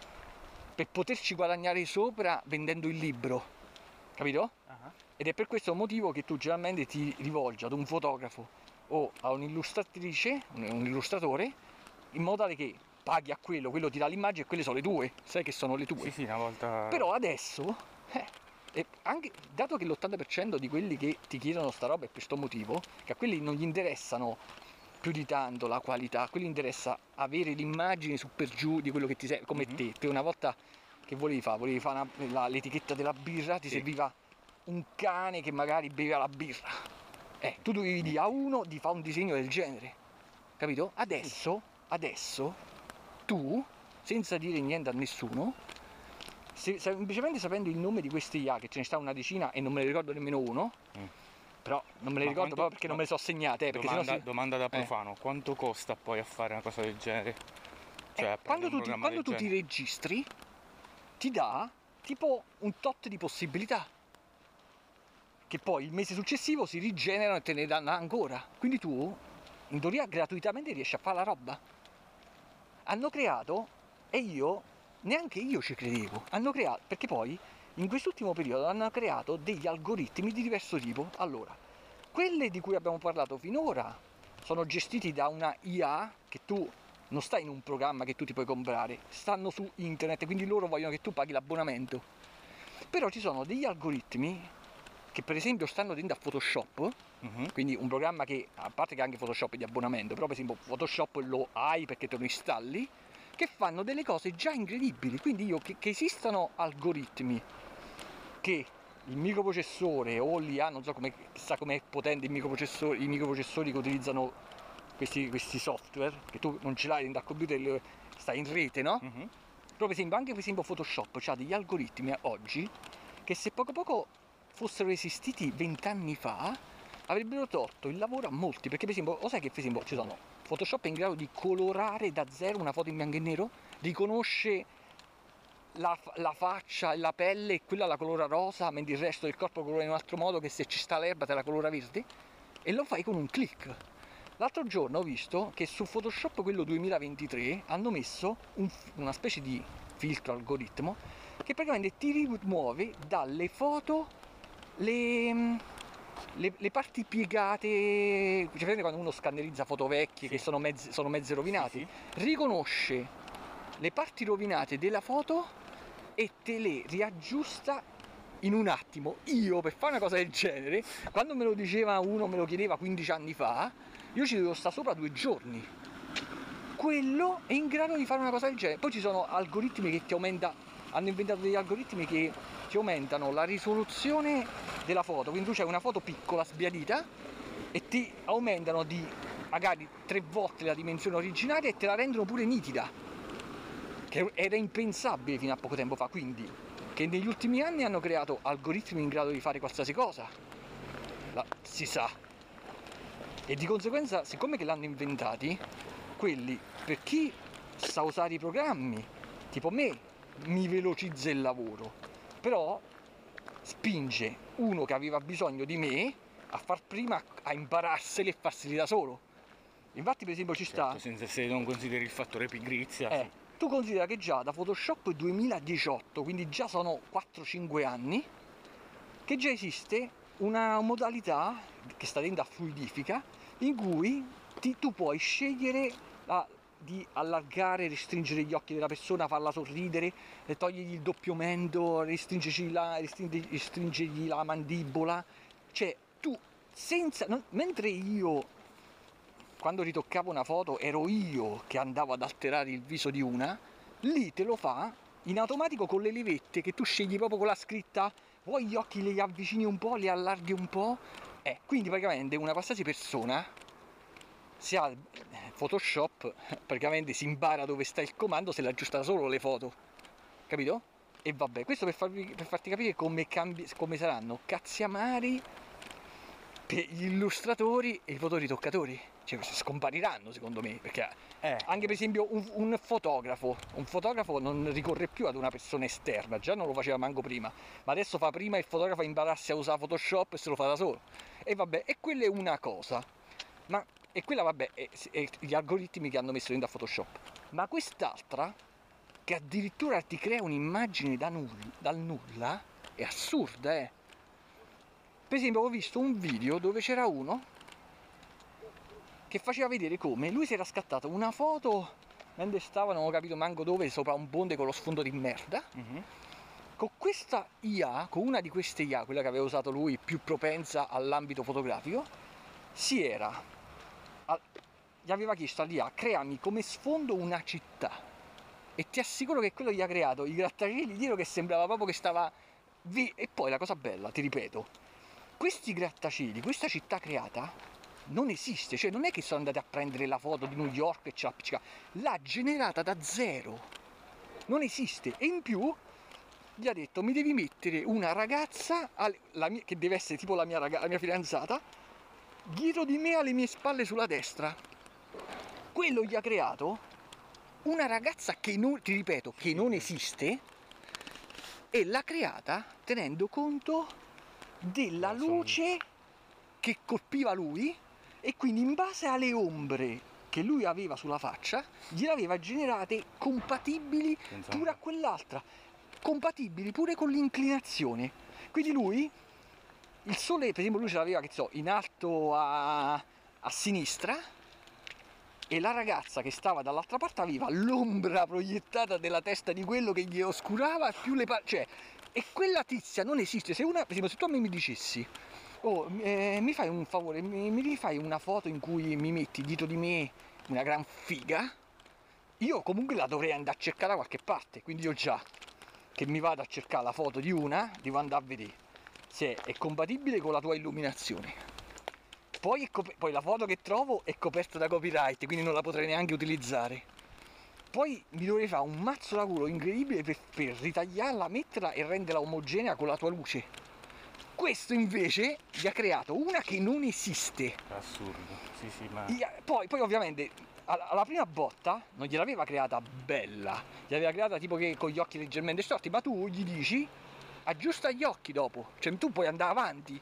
per poterci guadagnare sopra vendendo il libro capito? Ah, Ed è per questo motivo che tu generalmente ti rivolgi ad un fotografo o a un'illustratrice, un un illustratore, in modo tale che paghi a quello, quello ti dà l'immagine e quelle sono le tue, sai che sono le tue. Sì, sì, una volta... Però adesso, eh, anche, dato che l'80% di quelli che ti chiedono sta roba è per questo motivo, che a quelli non gli interessano più di tanto la qualità, a quelli interessa avere l'immagine su per giù di quello che ti serve, come Mhm. te. Te una volta che volevi fare? Volevi fare una- la- l'etichetta della birra, ti Sì. serviva un cane che magari beveva la birra. Eh, tu dovevi dire a uno di fare un disegno del genere, capito? Adesso, adesso, tu, senza dire niente a nessuno, se- semplicemente sapendo il nome di questi IA, che ce ne sta una decina e non me ne ricordo nemmeno uno, Mm. Però non me le Ma ricordo quanto- proprio perché non me le so segnate, eh, domanda, si- domanda da Eh. profano, quanto costa poi a fare una cosa del genere? Eh, Cioè, a quando tu, ti, quando tu ti registri, ti dà tipo un tot di possibilità. Che poi il mese successivo si rigenerano e te ne danno ancora. Quindi tu, in teoria, gratuitamente riesci a fare la roba. Hanno creato, e io, neanche io ci credevo, hanno creato, perché poi in quest'ultimo periodo hanno creato degli algoritmi di diverso tipo. Allora, quelle di cui abbiamo parlato finora sono gestiti da una IA che tu non stai in un programma che tu ti puoi comprare, stanno su internet, quindi loro vogliono che tu paghi l'abbonamento. Però ci sono degli algoritmi che per esempio stanno dentro a Photoshop, Mhm. quindi un programma che, a parte che anche Photoshop è di abbonamento, però per esempio Photoshop lo hai perché te lo installi, che fanno delle cose già incredibili. Quindi io che, che esistano algoritmi che il microprocessore o l'IA, non so come, chissà com'è potente il microprocessore, i microprocessori che utilizzano questi, questi software, che tu non ce l'hai dentro al computer, stai in rete, no? Mhm. Però per esempio anche per esempio Photoshop ha degli algoritmi oggi che se poco a poco fossero esistiti vent'anni fa avrebbero tolto il lavoro a molti perché per esempio lo sai che per esempio ci sono Photoshop è in grado di colorare da zero una foto in bianco e nero riconosce la, la faccia e la pelle e quella la colora rosa mentre il resto del corpo colora in un altro modo che se ci sta l'erba te la colora verde e lo fai con un click. L'altro giorno ho visto che su Photoshop quello 2023 hanno messo un una specie di filtro algoritmo che praticamente ti rimuove dalle foto le, le- le parti piegate, cioè quando uno scannerizza foto vecchie che sono mezze, sono mezze rovinate, Sì, riconosce le parti rovinate della foto e te le riaggiusta in un attimo. Io per fare una cosa del genere, quando me lo diceva uno, me lo chiedeva 15 anni fa, io ci dovevo stare sopra due giorni. Quello è in grado di fare una cosa del genere. Poi ci sono algoritmi che ti aumenta, hanno inventato degli algoritmi che ti aumentano la risoluzione della foto, quindi tu c'hai una foto piccola, sbiadita, e ti aumentano di magari tre volte la dimensione originaria e te la rendono pure nitida, che era impensabile fino a poco tempo fa, quindi che negli ultimi anni hanno creato algoritmi in grado di fare qualsiasi cosa, La- si sa, e di conseguenza, siccome che l'hanno inventati, quelli per chi sa usare i programmi, tipo me, mi velocizza il lavoro, però spinge uno che aveva bisogno di me a far prima a impararseli e farseli da solo. Infatti, per esempio, ci sta. Certo, senza se non consideri il fattore pigrizia. Eh, tu considera che già da Photoshop 2018, quindi già sono 4-5 anni, che già esiste una modalità che sta dentro a fluidifica in cui ti- tu puoi scegliere la- di allargare, restringere gli occhi della persona, farla sorridere, eh, togliergli il doppio mento, restringergli la, restringe- restringergli la mandibola. Cioè, tu senza. non- mentre io quando ritoccavo una foto ero io che andavo ad alterare il viso di una, lì te lo fa in automatico con le levette che tu scegli proprio con la scritta vuoi gli occhi li avvicini un po', li allarghi un po'. Eh, quindi praticamente una qualsiasi persona se ha Photoshop praticamente si impara dove sta il comando se l'aggiusta da solo le foto. Capito? E vabbè, questo per, farvi- per farti capire come, cambi- come saranno cazziamari per gli illustratori e i fotoritoccatori. Cioè, scompariranno secondo me, perché Eh, anche per esempio un, un fotografo, un fotografo non ricorre più ad una persona esterna, già non lo faceva manco prima, ma adesso fa prima il fotografo a impararsi a usare Photoshop e se lo fa da solo. E vabbè, e quella è una cosa. Ma e quella vabbè, è, è gli algoritmi che hanno messo dentro a Photoshop. Ma quest'altra, che addirittura ti crea un'immagine da null- dal nulla, è assurda, eh. Per esempio ho visto un video dove c'era uno che faceva vedere come lui si era scattato una foto mentre stava, non ho capito manco dove, sopra un ponte con lo sfondo di merda. mhm. Con questa IA, con una di queste IA, quella che aveva usato lui più propensa all'ambito fotografico, si era. Gli aveva chiesto all'IA creami come sfondo una città. E ti assicuro che quello gli ha creato i grattacieli dietro che sembrava proprio che stava. vi- E poi la cosa bella, ti ripeto, questi grattacieli, questa città creata non esiste, cioè non è che sono andati a prendere la foto di New York e ce l'ha appiccicata, l'ha generata da zero, non esiste e in più gli ha detto mi devi mettere una ragazza al- mia- che deve essere tipo la mia, raga- la mia fidanzata dietro di me alle mie spalle sulla destra. Quello gli ha creato una ragazza che non, ti ripeto, che non esiste e l'ha creata tenendo conto della luce che colpiva lui e quindi in base alle ombre che lui aveva sulla faccia gliele aveva generate compatibili pure a quell'altra, compatibili pure con l'inclinazione. Quindi lui, il sole, per esempio, lui ce l'aveva, che so, in alto a, a sinistra e la ragazza che stava dall'altra parte aveva l'ombra proiettata della testa di quello che gli oscurava più le parti. Cioè, e quella tizia non esiste. Se, una, per esempio, se tu a me mi dicessi, oh, eh, mi fai un favore, mi, mi rifai una foto in cui mi metti dietro di me una gran figa, io comunque la dovrei andare a cercare da qualche parte. Quindi io già che mi vado a cercare la foto di una, devo andare a vedere se è compatibile con la tua illuminazione. Poi, poi la foto che trovo è coperta da copyright, quindi non la potrei neanche utilizzare. Poi mi dovrei fare un mazzo da culo incredibile per, per ritagliarla, metterla e renderla omogenea con la tua luce. Questo invece gli ha creato una che non esiste. Assurdo. Sì, sì, ma. Poi, poi ovviamente alla prima botta non gliel'aveva creata bella, gliel'aveva creata tipo che con gli occhi leggermente storti, ma tu gli dici aggiusta gli occhi dopo, cioè tu puoi andare avanti.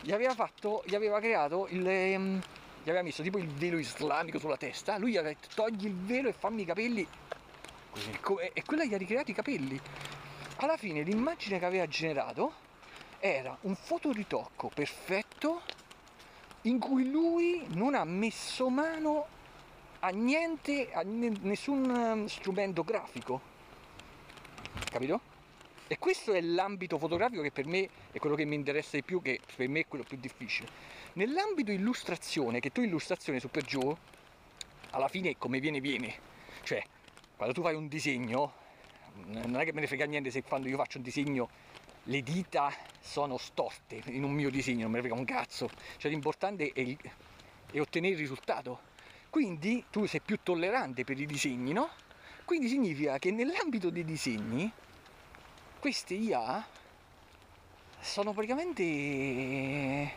Gli aveva fatto, gli aveva creato il. ehm, gli aveva messo tipo il velo islamico sulla testa, lui gli aveva detto togli il velo e fammi i capelli Così. e e quella gli ha ricreato i capelli. Alla fine l'immagine che aveva generato era un fotoritocco perfetto in cui lui non ha messo mano a niente, a ne- nessun ehm, strumento grafico. Capito? E questo è l'ambito fotografico che per me è quello che mi interessa di più, che per me è quello più difficile. Nell'ambito illustrazione, che tu illustrazione su per giù, alla fine come viene viene. Cioè, quando tu fai un disegno, non è che me ne frega niente se quando io faccio un disegno le dita sono storte in un mio disegno, non me ne frega un cazzo. Cioè l'importante è, il- è ottenere il risultato. Quindi tu sei più tollerante per i disegni, no? Quindi significa che nell'ambito dei disegni queste IA sono praticamente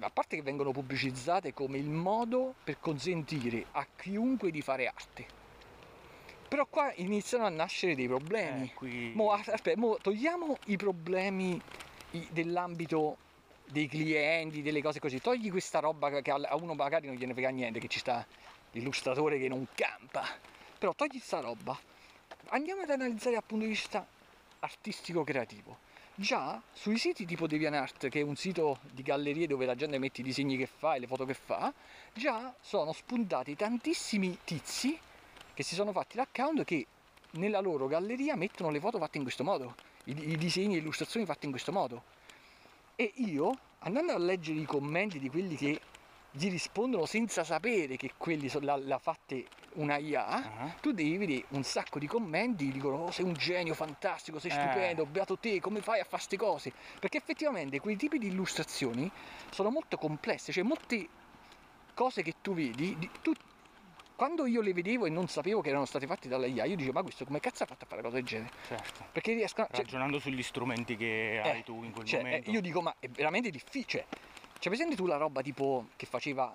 a parte che vengono pubblicizzate come il modo per consentire a chiunque di fare arte. Però qua iniziano a nascere dei problemi. Eh, qui... Mo, as- aspetta, mo togliamo i problemi dell'ambito dei clienti, delle cose così. Togli questa roba che- a a uno magari non gliene frega niente, che ci sta l'illustratore che non campa. Però togli sta roba, andiamo ad analizzare dal punto di vista artistico-creativo. Già sui siti tipo DeviantArt, che è un sito di gallerie dove la gente mette i disegni che fa e le foto che fa, già sono spuntati tantissimi tizi che si sono fatti l'account che nella loro galleria mettono le foto fatte in questo modo, i, i disegni e le illustrazioni fatte in questo modo. E io, andando a leggere i commenti di quelli che gli rispondono senza sapere che quelli sono l'ha, fatte una IA, Ah. tu devi vedere un sacco di commenti, dicono oh, sei un genio fantastico, sei Eh. stupendo, beato te, come fai a fare queste cose? Perché effettivamente quei tipi di illustrazioni sono molto complesse, cioè molte cose che tu vedi, di- tu- quando io le vedevo e non sapevo che erano state fatte dalla IA, io dicevo ma questo come cazzo ha fatto a fare una cosa del genere? Certo. Perché riescono... cioè, Ragionando sugli strumenti che eh, hai tu in quel cioè, eh, momento. io dico, ma è veramente difficile. C'è presente tu la roba tipo che faceva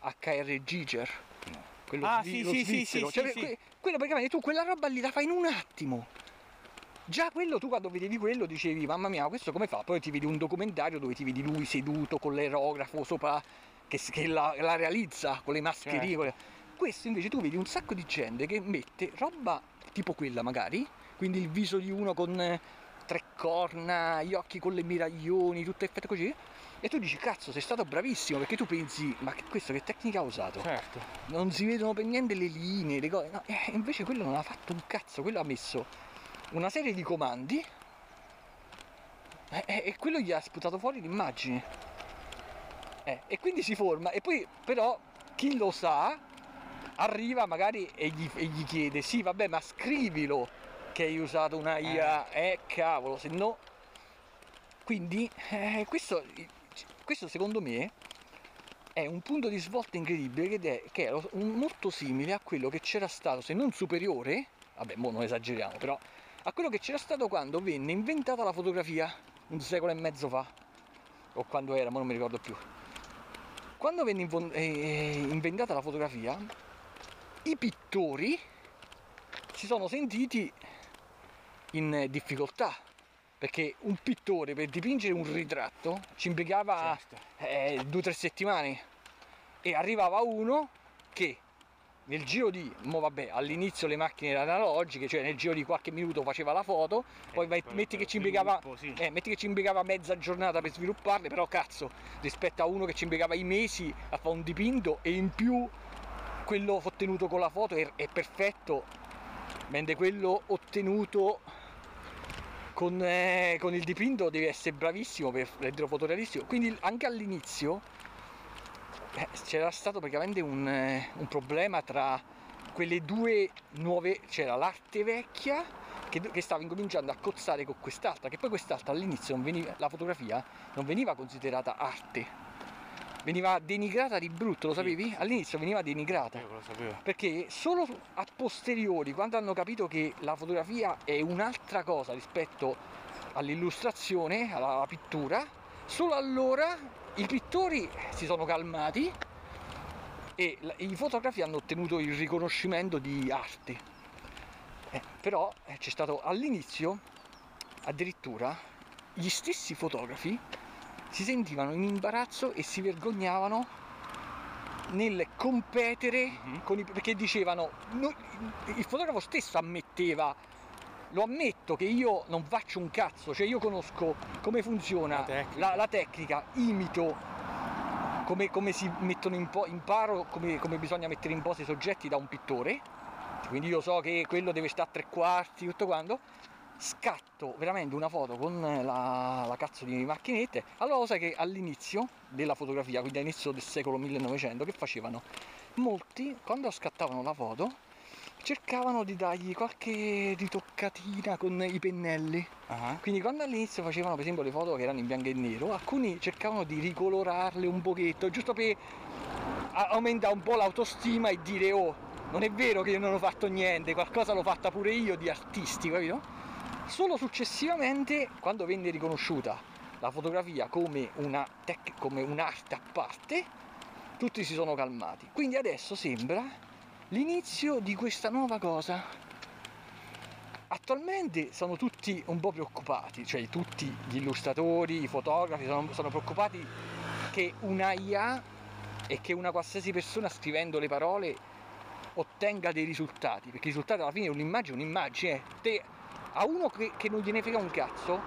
HR Giger? No. Quello Ah, svi- sì, sì, sì, Cioè, sì, que- quello praticamente tu quella roba lì la fai in un attimo. Già quello tu quando vedevi quello dicevi mamma mia questo come fa? Poi ti vedi un documentario dove ti vedi lui seduto con l'aerografo sopra che, che la, la realizza con le mascherine. Certo. con le- Questo invece tu vedi un sacco di gente che mette roba tipo quella magari, quindi il viso di uno con tre corna, gli occhi con le miraglioni, tutto effetto così. E tu dici cazzo sei stato bravissimo perché tu pensi ma che- questo che tecnica ha usato? Certo. non si vedono per niente le linee, le cose. No, eh, invece quello non ha fatto un cazzo, quello ha messo una serie di comandi eh, eh, e quello gli ha sputato fuori l'immagine. Eh, e quindi si forma, e poi però chi lo sa arriva magari e gli, e gli chiede: Sì, vabbè, ma scrivilo che hai usato una IA, eh, cavolo, se no. Quindi eh, questo, questo secondo me è un punto di svolta incredibile che è, che è molto simile a quello che c'era stato, se non superiore, vabbè, mo non esageriamo, però a quello che c'era stato quando venne inventata la fotografia un secolo e mezzo fa, o quando era, ma non mi ricordo più. Quando venne eh, inventata la fotografia, i pittori si sono sentiti in difficoltà, perché un pittore per dipingere un ritratto ci impiegava Certo. eh, due o tre settimane e arrivava uno che nel giro di, mo vabbè, all'inizio le macchine erano analogiche, cioè nel giro di qualche minuto faceva la foto, poi vai- poi metti che ci impiegava sviluppo, sì. eh, metti che ci impiegava mezza giornata per svilupparle, però cazzo, rispetto a uno che ci impiegava i mesi a fare un dipinto e in più quello ottenuto con la foto è, è perfetto, mentre quello ottenuto con, eh, con il dipinto deve essere bravissimo per renderlo fotorealistico. Quindi anche all'inizio eh, c'era stato praticamente un, eh, un problema tra quelle due nuove, c'era l'arte vecchia che, che stava incominciando a cozzare con quest'altra, che poi quest'altra all'inizio non veniva, la fotografia non veniva considerata arte, veniva denigrata di brutto, lo sapevi? All'inizio veniva denigrata. Io lo sapevo. Perché solo a posteriori, quando hanno capito che la fotografia è un'altra cosa rispetto all'illustrazione, alla, pittura, solo allora i pittori si sono calmati e i fotografi hanno ottenuto il riconoscimento di arte. Eh, però eh, c'è stato all'inizio, addirittura, gli stessi fotografi si sentivano in imbarazzo e si vergognavano nel competere Mhm. con i, perché dicevano noi- il fotografo stesso ammetteva lo ammetto che io non faccio un cazzo cioè io conosco come funziona La tecnica. la, la tecnica imito come, come si mettono in po- imparo come, come bisogna mettere in posa i soggetti da un pittore quindi io so che quello deve stare a tre quarti tutto quanto scatto veramente una foto con la, la cazzo di macchinette. Allora lo sai che all'inizio della fotografia, quindi all'inizio del secolo 1900, che facevano? Molti, quando scattavano la foto, cercavano di dargli qualche ritoccatina con i pennelli. Ah, Quindi quando all'inizio facevano per esempio le foto che erano in bianco e nero, alcuni cercavano di ricolorarle un pochetto, giusto per aumentare un po' l'autostima e dire oh, non è vero che io non ho fatto niente, qualcosa l'ho fatta pure io di artistico, capito? Solo successivamente, quando venne riconosciuta la fotografia come, una tec- come un'arte a parte, tutti si sono calmati. Quindi adesso sembra l'inizio di questa nuova cosa. Attualmente sono tutti un po' preoccupati, cioè tutti gli illustratori, i fotografi sono, sono preoccupati che una IA e che una qualsiasi persona scrivendo le parole ottenga dei risultati, perché i risultati alla fine un'immagine è un'immagine. Te, a uno che, che non gliene frega un cazzo,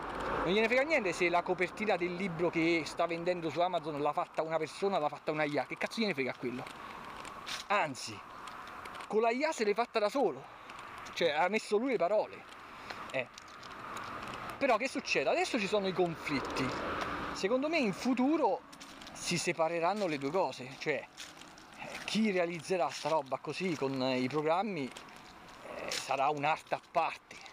non gliene frega niente se la copertina del libro che sta vendendo su Amazon l'ha fatta una persona, l'ha fatta una IA, che cazzo gliene frega quello? Anzi, con la IA se l'è fatta da solo, cioè ha messo lui le parole. Eh. Però che succede? Adesso ci sono i conflitti. Secondo me in futuro si separeranno le due cose, cioè eh, chi realizzerà sta roba così con i programmi eh, sarà un'arte a parte.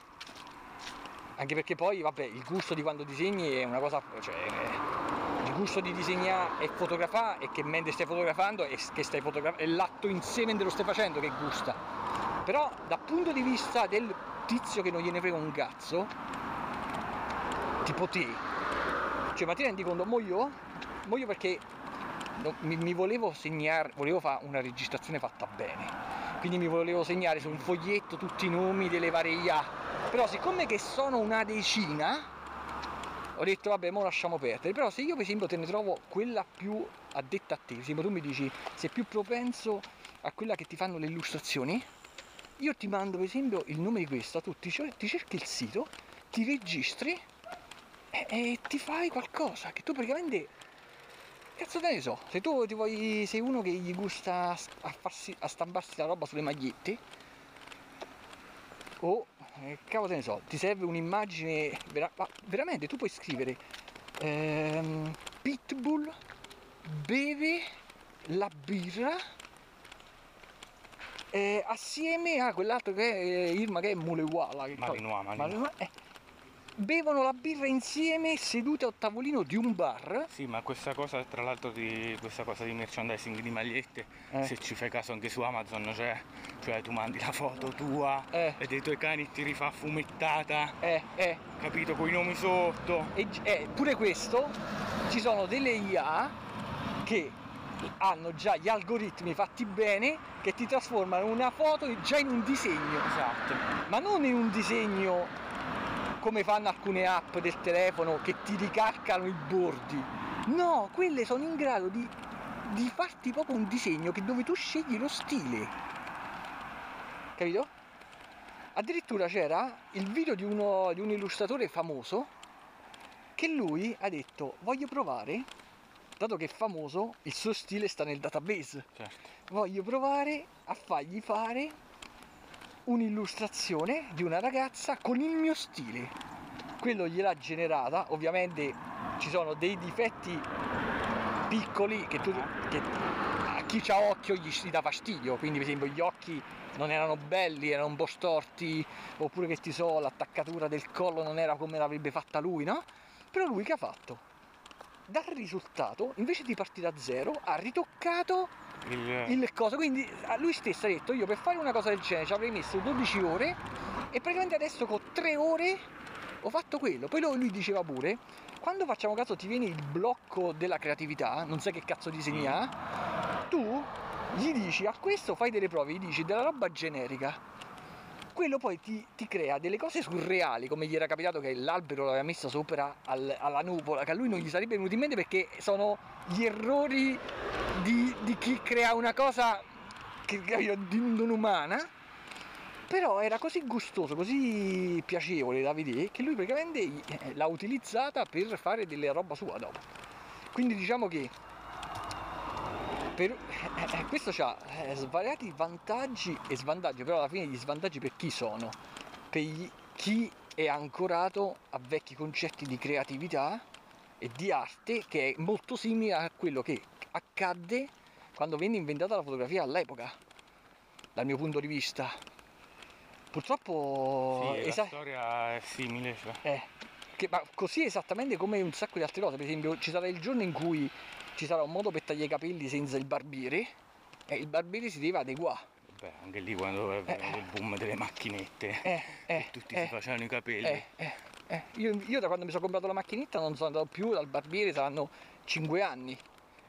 Anche perché poi, vabbè, il gusto di quando disegni è una cosa, cioè, eh, il gusto di disegnare e fotografare e che mentre stai fotografando e che stai fotografando è l'atto insieme mentre lo stai facendo che gusta. Però dal punto di vista del tizio che non gliene frega un cazzo, tipo te, cioè ma ti rendi conto, mo io, mo io perché no, mi, mi volevo segnare, volevo fare una registrazione fatta bene, quindi mi volevo segnare su un foglietto tutti i nomi delle varie IA, però siccome che sono una decina, ho detto vabbè mo lasciamo perdere, però se io per esempio te ne trovo quella più addetta a te, per esempio tu mi dici sei più propenso a quella che ti fanno le illustrazioni, io ti mando per esempio il nome di questa, tu ti, ti cerchi il sito, ti registri e, e, ti fai qualcosa che tu praticamente cazzo te ne so se tu ti vuoi sei uno che gli gusta a, farsi, a stamparsi la roba sulle magliette o eh, cavolo te ne so ti serve un'immagine vera, veramente tu puoi scrivere ehm, pitbull beve la birra eh, assieme a quell'altro che è eh, Irma che è Mulewala che Malinois, Malinois. Eh, bevono la birra insieme seduti al tavolino di un bar. Sì, ma questa cosa, tra l'altro, di questa cosa di merchandising di magliette, eh. se ci fai caso anche su Amazon, cioè, cioè tu mandi la foto tua eh. e dei tuoi cani ti rifà fumettata, eh, eh. capito, con i nomi sotto. E eh, pure questo, ci sono delle IA che hanno già gli algoritmi fatti bene che ti trasformano una foto già in un disegno. Esatto. Ma non in un disegno come fanno alcune app del telefono che ti ricalcano i bordi. No, quelle sono in grado di, di farti proprio un disegno che dove tu scegli lo stile. Capito? Addirittura c'era il video di, uno, di un illustratore famoso che lui ha detto voglio provare, dato che è famoso, il suo stile sta nel database. Certo. Voglio provare a fargli fare un'illustrazione di una ragazza con il mio stile. Quello gliel'ha generata, ovviamente ci sono dei difetti piccoli che, tu, che a chi ha occhio gli si dà fastidio, quindi per esempio gli occhi non erano belli, erano un po' storti, oppure che ti so, l'attaccatura del collo non era come l'avrebbe fatta lui, no? Però lui che ha fatto? Dal risultato, invece di partire da zero, ha ritoccato il... il coso. Quindi lui stesso ha detto io per fare una cosa del genere ci avrei messo 12 ore e praticamente adesso con 3 ore ho fatto quello. Poi lui diceva pure, quando facciamo caso ti viene il blocco della creatività, non sai che cazzo disegna, mm. tu gli dici a questo fai delle prove, gli dici della roba generica. Quello poi ti, ti crea delle cose surreali, come gli era capitato che l'albero l'aveva messa sopra al, alla nuvola, che a lui non gli sarebbe venuto in mente perché sono gli errori di, di chi crea una cosa che, di non umana però era così gustoso, così piacevole da vedere che lui praticamente eh, l'ha utilizzata per fare delle roba sua dopo. Quindi diciamo che per, eh, eh questo ha eh, svariati vantaggi e svantaggi, però alla fine gli svantaggi per chi sono? Per gli, chi è ancorato a vecchi concetti di creatività e di arte che è molto simile a quello che accadde quando venne inventata la fotografia all'epoca, dal mio punto di vista. Purtroppo... Sì, esa- la storia è simile. Cioè. Eh, che, ma così esattamente come un sacco di altre cose. Per esempio ci sarà il giorno in cui ci sarà un modo per tagliare i capelli senza il barbiere e il barbiere si deve adeguare. Beh, anche lì quando è eh, il boom delle macchinette eh, eh, tutti eh, si facevano i capelli. Eh, eh, eh, io, io, da quando mi sono comprato la macchinetta non sono andato più dal barbiere, saranno 5 anni.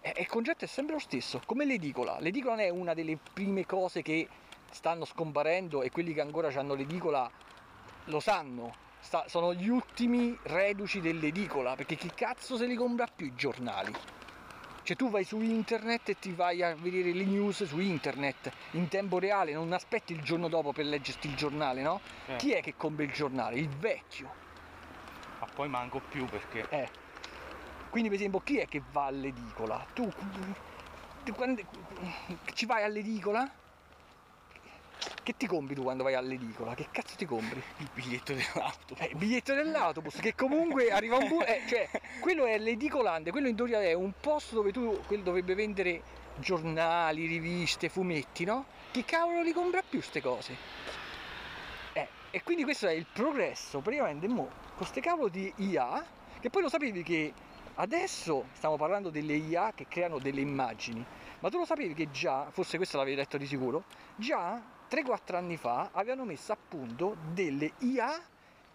E il concetto è sempre lo stesso, come l'edicola. L'edicola è una delle prime cose che stanno scomparendo e quelli che ancora hanno l'edicola lo sanno. Sta, sono gli ultimi reduci dell'edicola, perché chi cazzo se li compra più i giornali? Cioè tu vai su internet e ti vai a vedere le news su internet in tempo reale, non aspetti il giorno dopo per leggerti il giornale, no? Eh. Chi è che compra il giornale? Il vecchio. Ma poi manco più perché Eh. Quindi per esempio chi è che va all'edicola? Tu, tu quando- ci vai all'edicola? Che ti compri tu quando vai all'edicola? Che cazzo ti compri? il biglietto dell'auto. Eh, il biglietto dell'autobus che comunque (laughs) arriva un bus, eh, cioè quello è l'edicolante, quello in teoria è un posto dove tu quello dovrebbe vendere giornali, riviste, fumetti, no? Chi cavolo li compra più ste cose? Eh, e quindi questo è il progresso, praticamente mo, con queste cavolo di IA, che poi lo sapevi che adesso stiamo parlando delle IA che creano delle immagini, ma tu lo sapevi che già, forse questo l'avevi letto di sicuro, già 3-4 anni fa avevano messo a punto delle IA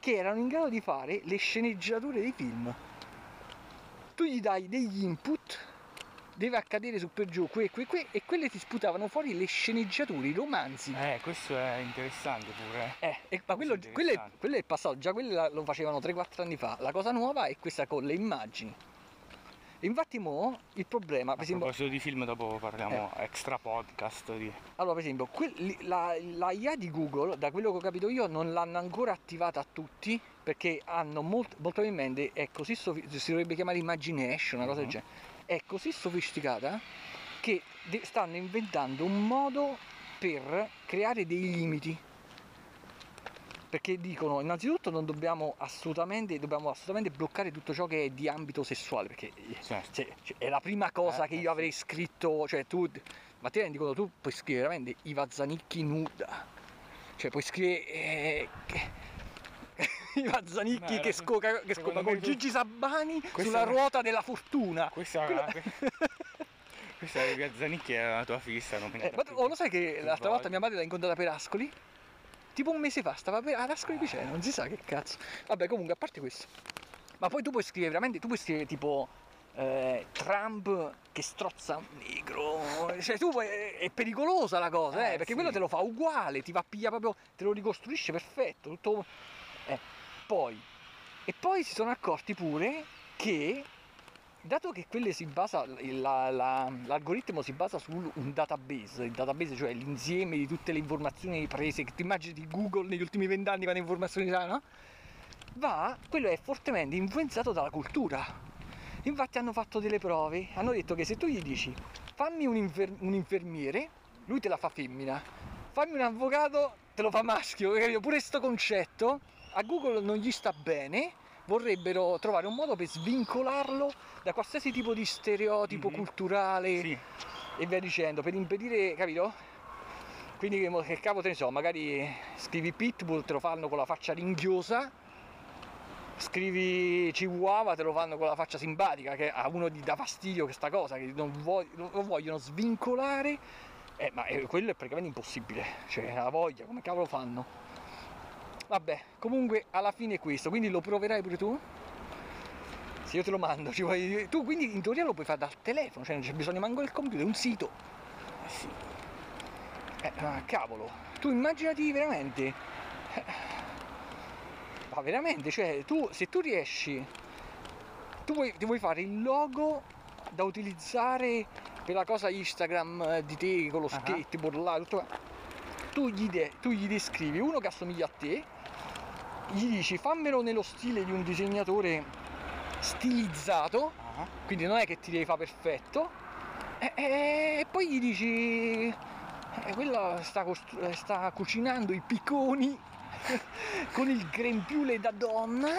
che erano in grado di fare le sceneggiature dei film. Tu gli dai degli input, deve accadere su per giù, qui, qui, qui, e quelle ti sputavano fuori le sceneggiature, i romanzi. Eh, questo è interessante pure. eh. Eh, e- ma quello, quello è, quello è il passato, già quello lo facevano 3-4 anni fa. La cosa nuova è questa con le immagini. Infatti mo il problema, per esempio, proposito di film, dopo parliamo extra podcast di... allora, per esempio quelli- la, la IA di Google, da quello che ho capito io, non l'hanno ancora attivata a tutti perché hanno molto, molto probabilmente è così sofi- si dovrebbe chiamare imagination, una cosa del Mhm. genere. È così sofisticata che de- stanno inventando un modo per creare dei limiti. Perché dicono, innanzitutto non dobbiamo assolutamente, dobbiamo assolutamente bloccare tutto ciò che è di ambito sessuale, perché Certo. cioè, cioè, è la prima cosa Eh, che eh, io avrei scritto, cioè tu, ma ti rendi conto, tu puoi scrivere veramente Iva Zanicchi nuda, cioè puoi scrivere eh, (laughs) che- Iva Zanicchi No, che, era- scoca, che scopa con tu- Gigi Sabbani Questa sulla era- ruota della fortuna. Questa, Quello- (laughs) questa Zanicchi è la tua fissa, non Eh, ma oh, lo sai che l'altra volta mia madre l'ha incontrata per Ascoli? Tipo un mese fa, stava per ad Ascoli Piceno, non si sa che cazzo. Vabbè, comunque, a parte questo. Ma poi tu puoi scrivere veramente, tu puoi scrivere tipo eh, Trump che strozza un negro. Cioè, tu puoi, è pericolosa la cosa, eh, Eh, perché sì. quello te lo fa uguale, ti va a pigliare proprio, te lo ricostruisce perfetto. Tutto... eh, poi, e poi si sono accorti pure che dato che basa, la- la- l'algoritmo si basa su un database, il database cioè l'insieme di tutte le informazioni prese, che ti immagini di Google negli ultimi vent'anni quante informazioni ha, no? Va, quello è fortemente influenzato dalla cultura. Infatti hanno fatto delle prove, hanno detto che se tu gli dici fammi un, infer- un infermiere, lui te la fa femmina, fammi un avvocato, te lo fa maschio, pure sto concetto a Google non gli sta bene, vorrebbero trovare un modo per svincolarlo da qualsiasi tipo di stereotipo Mhm. culturale Sì, e via dicendo, per impedire, capito? Quindi che cavolo te ne so, magari scrivi Pitbull, te lo fanno con la faccia ringhiosa, scrivi Chihuahua, te lo fanno con la faccia simpatica, che a uno gli dà fastidio questa cosa, che non vog- lo vogliono svincolare, eh, ma eh, quello è praticamente impossibile, cioè la voglia, come cavolo fanno? Vabbè, comunque alla fine è questo, quindi lo proverai pure tu? Se io te lo mando, (laughs) ci vuoi- tu quindi in teoria lo puoi fare dal telefono, cioè non c'è bisogno manco del computer, un sito. eh sì. Eh, ma cavolo, tu immaginati veramente. eh, Ma veramente, cioè, tu se tu riesci. Tu vuoi, ti vuoi fare il logo da utilizzare per la cosa Instagram eh, di te con lo Ah. skateboard là, tutto. Tu gli, de- tu gli descrivi uno che assomiglia a te, gli dici fammelo nello stile di un disegnatore stilizzato, Ah, quindi non è che ti devi fare perfetto e, e- e poi gli dici eh, quella sta, costru- sta cucinando i picconi (laughs) con il grembiule da donna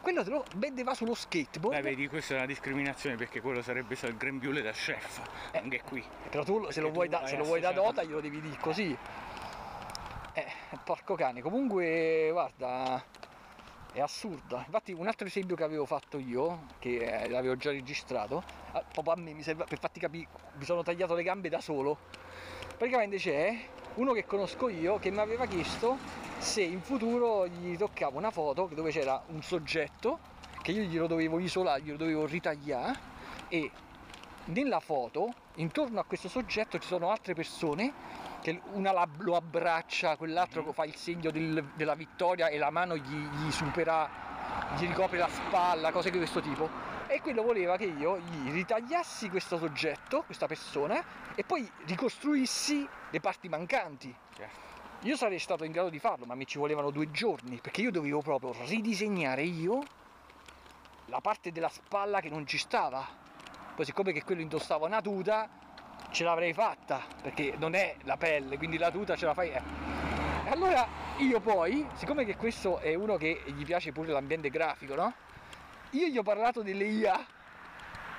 quello te lo vede va sullo skateboard Beh, vedi, questa è una discriminazione perché quello sarebbe stato il grembiule da chef, Eh. anche qui. però tu se lo tu da, se lo vuoi da dota glielo devi dire così eh, porco cane. Comunque guarda è assurda. Infatti un altro esempio che avevo fatto io che eh, l'avevo già registrato ah, proprio a me mi serve per farti capire mi sono tagliato le gambe da solo. Praticamente c'è uno che conosco io che mi aveva chiesto se in futuro gli toccava una foto dove c'era un soggetto che io glielo dovevo isolare, glielo dovevo ritagliare e nella foto intorno a questo soggetto ci sono altre persone che una la- lo abbraccia, quell'altro Mhm. fa il segno del- della vittoria e la mano gli, gli supera, gli ricopre la spalla, cose di questo tipo. E quello voleva che io gli ritagliassi questo soggetto, questa persona, e poi ricostruissi le parti mancanti. Certo. Io sarei stato in grado di farlo, ma mi ci volevano due giorni, perché io dovevo proprio ridisegnare io la parte della spalla che non ci stava. Poi siccome che quello indossava una tuta, ce l'avrei fatta, perché non è la pelle, quindi la tuta ce la fai. eh. E allora io poi, siccome che questo è uno che gli piace pure l'ambiente grafico, no? Io gli ho parlato delle IA,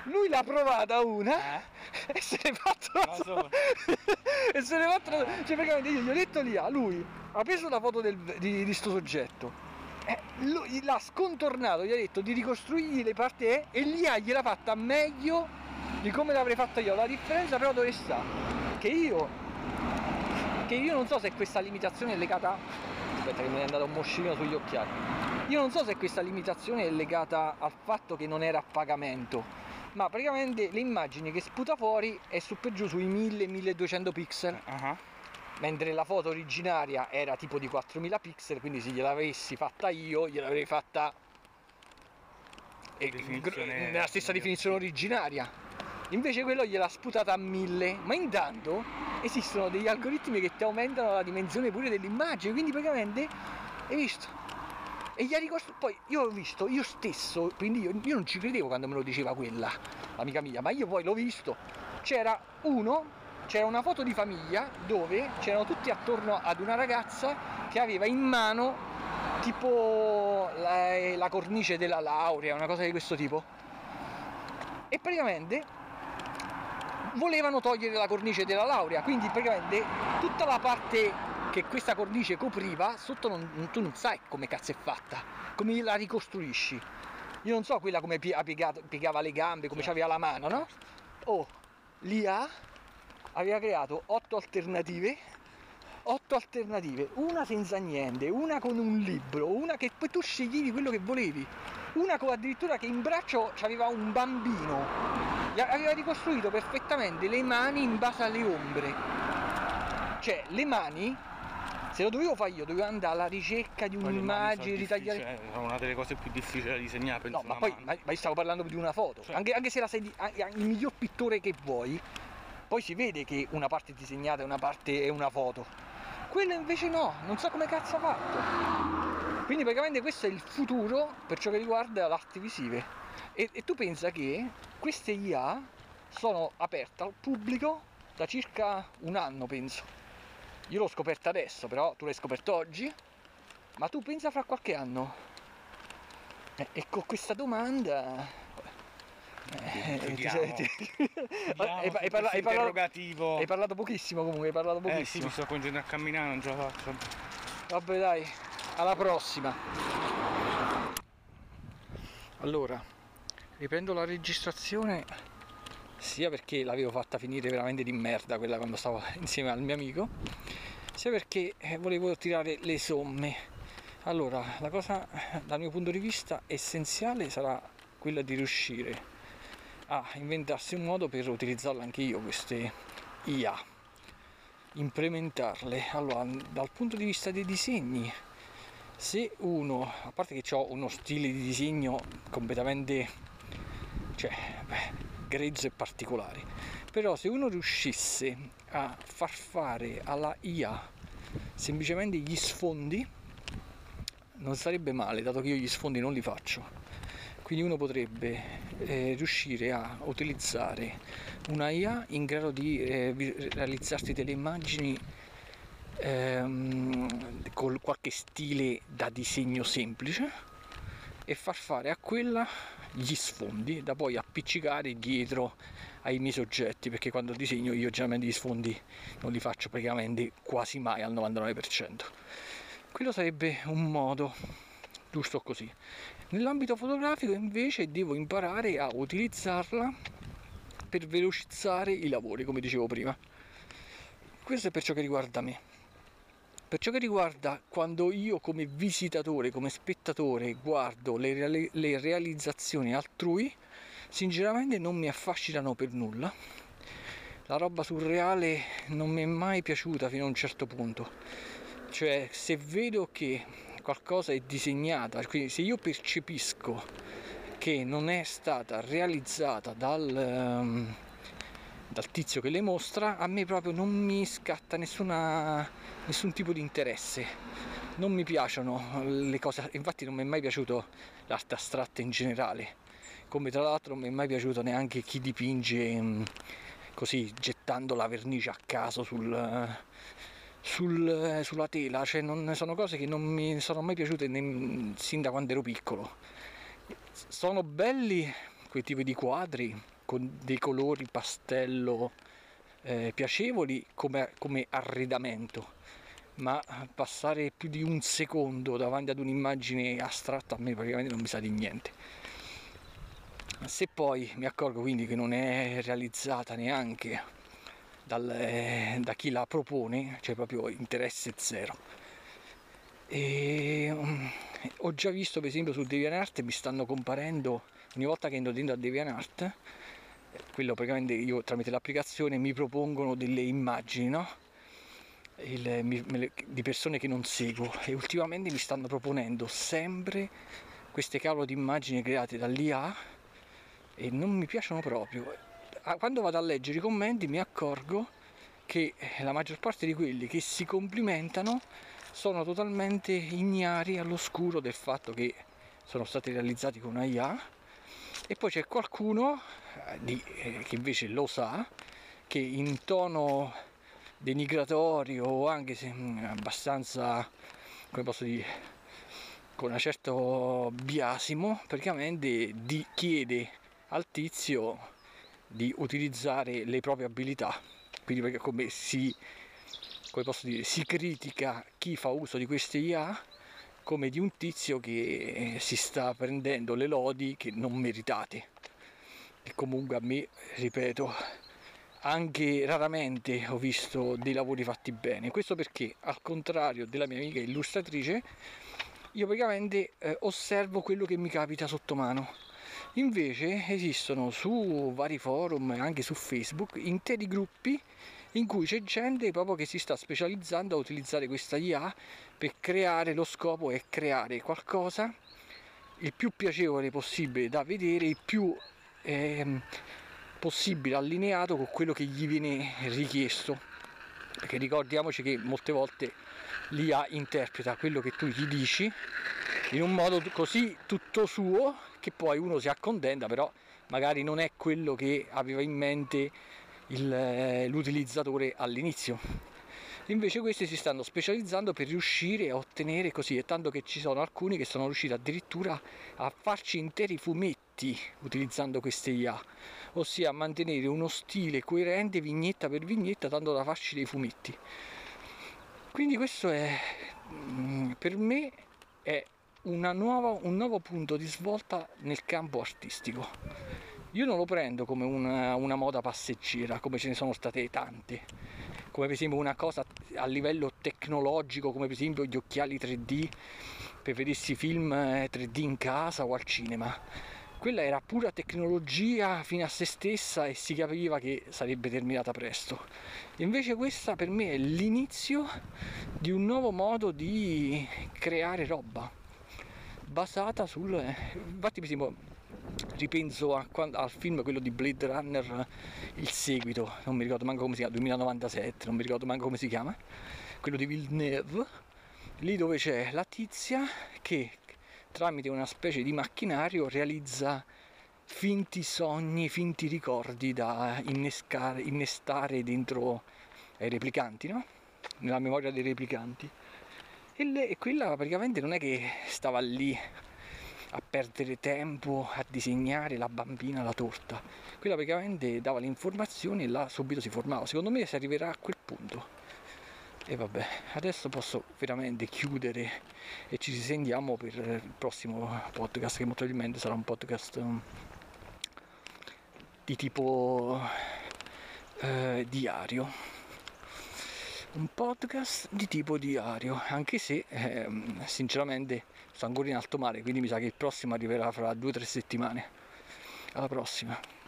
lui l'ha provata una Eh? e se ne è fatto sua. (laughs) e se ne è fatto la Cioè praticamente io gli ho detto l'IA, lui ha preso la foto del, di, di sto soggetto, eh, l'ha scontornato, gli ha detto di ricostruirgli le parti E e l'IA gliel'ha fatta meglio di come l'avrei fatta io. La differenza però dove sta? Che io, che io non so se questa limitazione è legata... Aspetta che mi è andato un moscino sugli occhiali. Io non so se questa limitazione è legata al fatto che non era a pagamento, ma praticamente le immagini che sputa fuori è su per giù sui 1000-1200 pixel, Ah, mentre la foto originaria era tipo di 4000 pixel, quindi se gliel'avessi fatta io, gliel'avrei fatta Definizione- nella stessa definizione originaria. Invece quello gliel'ha sputata a 1000, ma intanto esistono degli algoritmi che ti aumentano la dimensione pure dell'immagine, quindi praticamente hai visto? E gli ha ricostruito. Poi io ho visto, io stesso, quindi io, io non ci credevo quando me lo diceva quella, l'amica mia, ma io poi l'ho visto. C'era uno, c'era una foto di famiglia dove c'erano tutti attorno ad una ragazza che aveva in mano tipo la, la cornice della laurea, una cosa di questo tipo. E praticamente volevano togliere la cornice della laurea, quindi praticamente tutta la parte che questa cornice copriva, sotto non- tu non sai come cazzo è fatta, come la ricostruisci. Io non so quella come piegava le gambe, come Certo. c'aveva la mano, no? Oh, l'IA aveva creato otto alternative, otto alternative, una senza niente, una con un libro, una che poi tu sceglievi quello che volevi, una con addirittura che in braccio aveva un bambino, aveva ricostruito perfettamente le mani in base alle ombre. Cioè, le mani, se lo dovevo fare io, dovevo andare alla ricerca di un'immagine, ritagliare... difficili, eh, una delle cose più difficili da disegnare, penso. No, ma poi ma, ma io stavo parlando di una foto. Sì. Anche, anche se la sei di- anche il miglior pittore che vuoi, poi si vede che una parte è disegnata e una parte è una foto. Quello invece no, non so come cazzo ha fatto. Quindi praticamente questo è il futuro per ciò che riguarda le arti visive. E, e tu pensa che queste IA sono aperte al pubblico da circa un anno, penso. Io l'ho scoperta adesso, però tu l'hai scoperto oggi. Ma tu pensa fra qualche anno? Eh, E con questa domanda... eh, ti Vediamo. sei- ti- Vediamo (laughs) hai, hai parla- questo hai parlato, hai parlato pochissimo comunque, hai parlato Eh sì, pochissimo. mi sto continuando a camminare, non ce la faccio. Vabbè dai, alla prossima. Allora, riprendo la registrazione sia perché l'avevo fatta finire veramente di merda quella quando stavo (laughs) insieme al mio amico, sia perché eh, volevo tirare le somme. Allora, la cosa dal mio punto di vista essenziale sarà quella di riuscire a inventarsi un modo per utilizzarle anche io queste IA implementarle. Allora, dal punto di vista dei disegni, se uno, a parte che ho uno stile di disegno completamente, cioè, beh, grezzo e particolare, però se uno riuscisse a far fare alla IA semplicemente gli sfondi, non sarebbe male, dato che io gli sfondi non li faccio. Quindi uno potrebbe eh, riuscire a utilizzare una IA in grado di eh, realizzarsi delle immagini ehm, con qualche stile da disegno semplice e far fare a quella gli sfondi da poi appiccicare dietro ai miei soggetti perché quando disegno io generalmente gli sfondi non li faccio praticamente quasi mai al 99% quello sarebbe un modo giusto così nell'ambito fotografico invece devo imparare a utilizzarla per velocizzare i lavori come dicevo prima questo è per ciò che riguarda me per ciò che riguarda quando io come visitatore, come spettatore guardo le, reali- le realizzazioni altrui, sinceramente non mi affascinano per nulla. La roba surreale non mi è mai piaciuta fino a un certo punto. Cioè, se vedo che qualcosa è disegnata, quindi se io percepisco che non è stata realizzata dal, um, dal tizio che le mostra, a me proprio non mi scatta nessuna, nessun tipo di interesse. Non mi piacciono le cose, infatti non mi è mai piaciuto l'arte astratta in generale, come tra l'altro non mi è mai piaciuto neanche chi dipinge um, così gettando la vernice a caso sul, sul, sulla tela, cioè non, sono cose che non mi sono mai piaciute ne, sin da quando ero piccolo sono belli quei tipi di quadri con dei colori pastello eh, piacevoli come, come arredamento ma passare più di un secondo davanti ad un'immagine astratta a me praticamente non mi sa di niente. Se poi mi accorgo quindi che non è realizzata neanche dal, eh, da chi la propone, cioè proprio interesse zero. E, um, ho già visto per esempio su DeviantArt mi stanno comparendo ogni volta che entro dentro a DeviantArt quello praticamente io tramite l'applicazione mi propongono delle immagini no? Il, mi, me, di persone che non seguo e ultimamente mi stanno proponendo sempre queste cavolo di immagini create dall'IA e non mi piacciono proprio quando vado a leggere i commenti mi accorgo che la maggior parte di quelli che si complimentano sono totalmente ignari all'oscuro del fatto che sono stati realizzati con IA e poi c'è qualcuno eh, di, eh, che invece lo sa che in tono denigratorio o anche se mm, abbastanza come posso dire con un certo biasimo praticamente di, chiede al tizio di utilizzare le proprie abilità quindi perché come si come dire, si critica chi fa uso di queste IA come di un tizio che si sta prendendo le lodi che non meritate. E comunque a me, ripeto, anche raramente ho visto dei lavori fatti bene. Questo perché, al contrario della mia amica illustratrice, io praticamente eh, osservo quello che mi capita sotto mano. Invece esistono su vari forum e anche su Facebook interi gruppi in cui c'è gente proprio che si sta specializzando a utilizzare questa IA per creare lo scopo è creare qualcosa il più piacevole possibile da vedere, il più eh, possibile allineato con quello che gli viene richiesto. Perché ricordiamoci che molte volte l'IA interpreta quello che tu gli dici in un modo così tutto suo che poi uno si accontenta, però magari non è quello che aveva in mente eh, l'utilizzatore all'inizio. Invece questi si stanno specializzando per riuscire a ottenere così, e tanto che ci sono alcuni che sono riusciti addirittura a farci interi fumetti utilizzando queste IA, ossia a mantenere uno stile coerente vignetta per vignetta, tanto da farci dei fumetti. Quindi questo è mm, per me è nuova, un nuovo punto di svolta nel campo artistico io non lo prendo come una, una moda passeggera, come ce ne sono state tante, come per esempio una cosa a livello tecnologico, come per esempio gli occhiali 3D per vedersi film 3D eh, in casa o al cinema. Quella era pura tecnologia fino a se stessa e si capiva che sarebbe terminata presto. Invece questa per me è l'inizio di un nuovo modo di creare roba basata sul... Eh, infatti per esempio ripenso a, al film quello di Blade Runner il seguito non mi ricordo manco come si chiama 2097 non mi ricordo manco come si chiama quello di Villeneuve lì dove c'è la tizia che tramite una specie di macchinario realizza finti sogni, finti ricordi da innescare, innestare dentro ai replicanti, no? Nella memoria dei replicanti. E, le, e quella praticamente non è che stava lì a perdere tempo a disegnare la bambina la torta. Quella praticamente dava le informazioni e là subito si formava. Secondo me si arriverà a quel punto. E vabbè, adesso posso veramente chiudere e ci risentiamo per il prossimo podcast che molto probabilmente sarà un podcast um, di tipo eh, diario un podcast di tipo diario, anche se eh, sinceramente sto ancora in alto mare, quindi mi sa che il prossimo arriverà fra due o tre settimane. Alla prossima.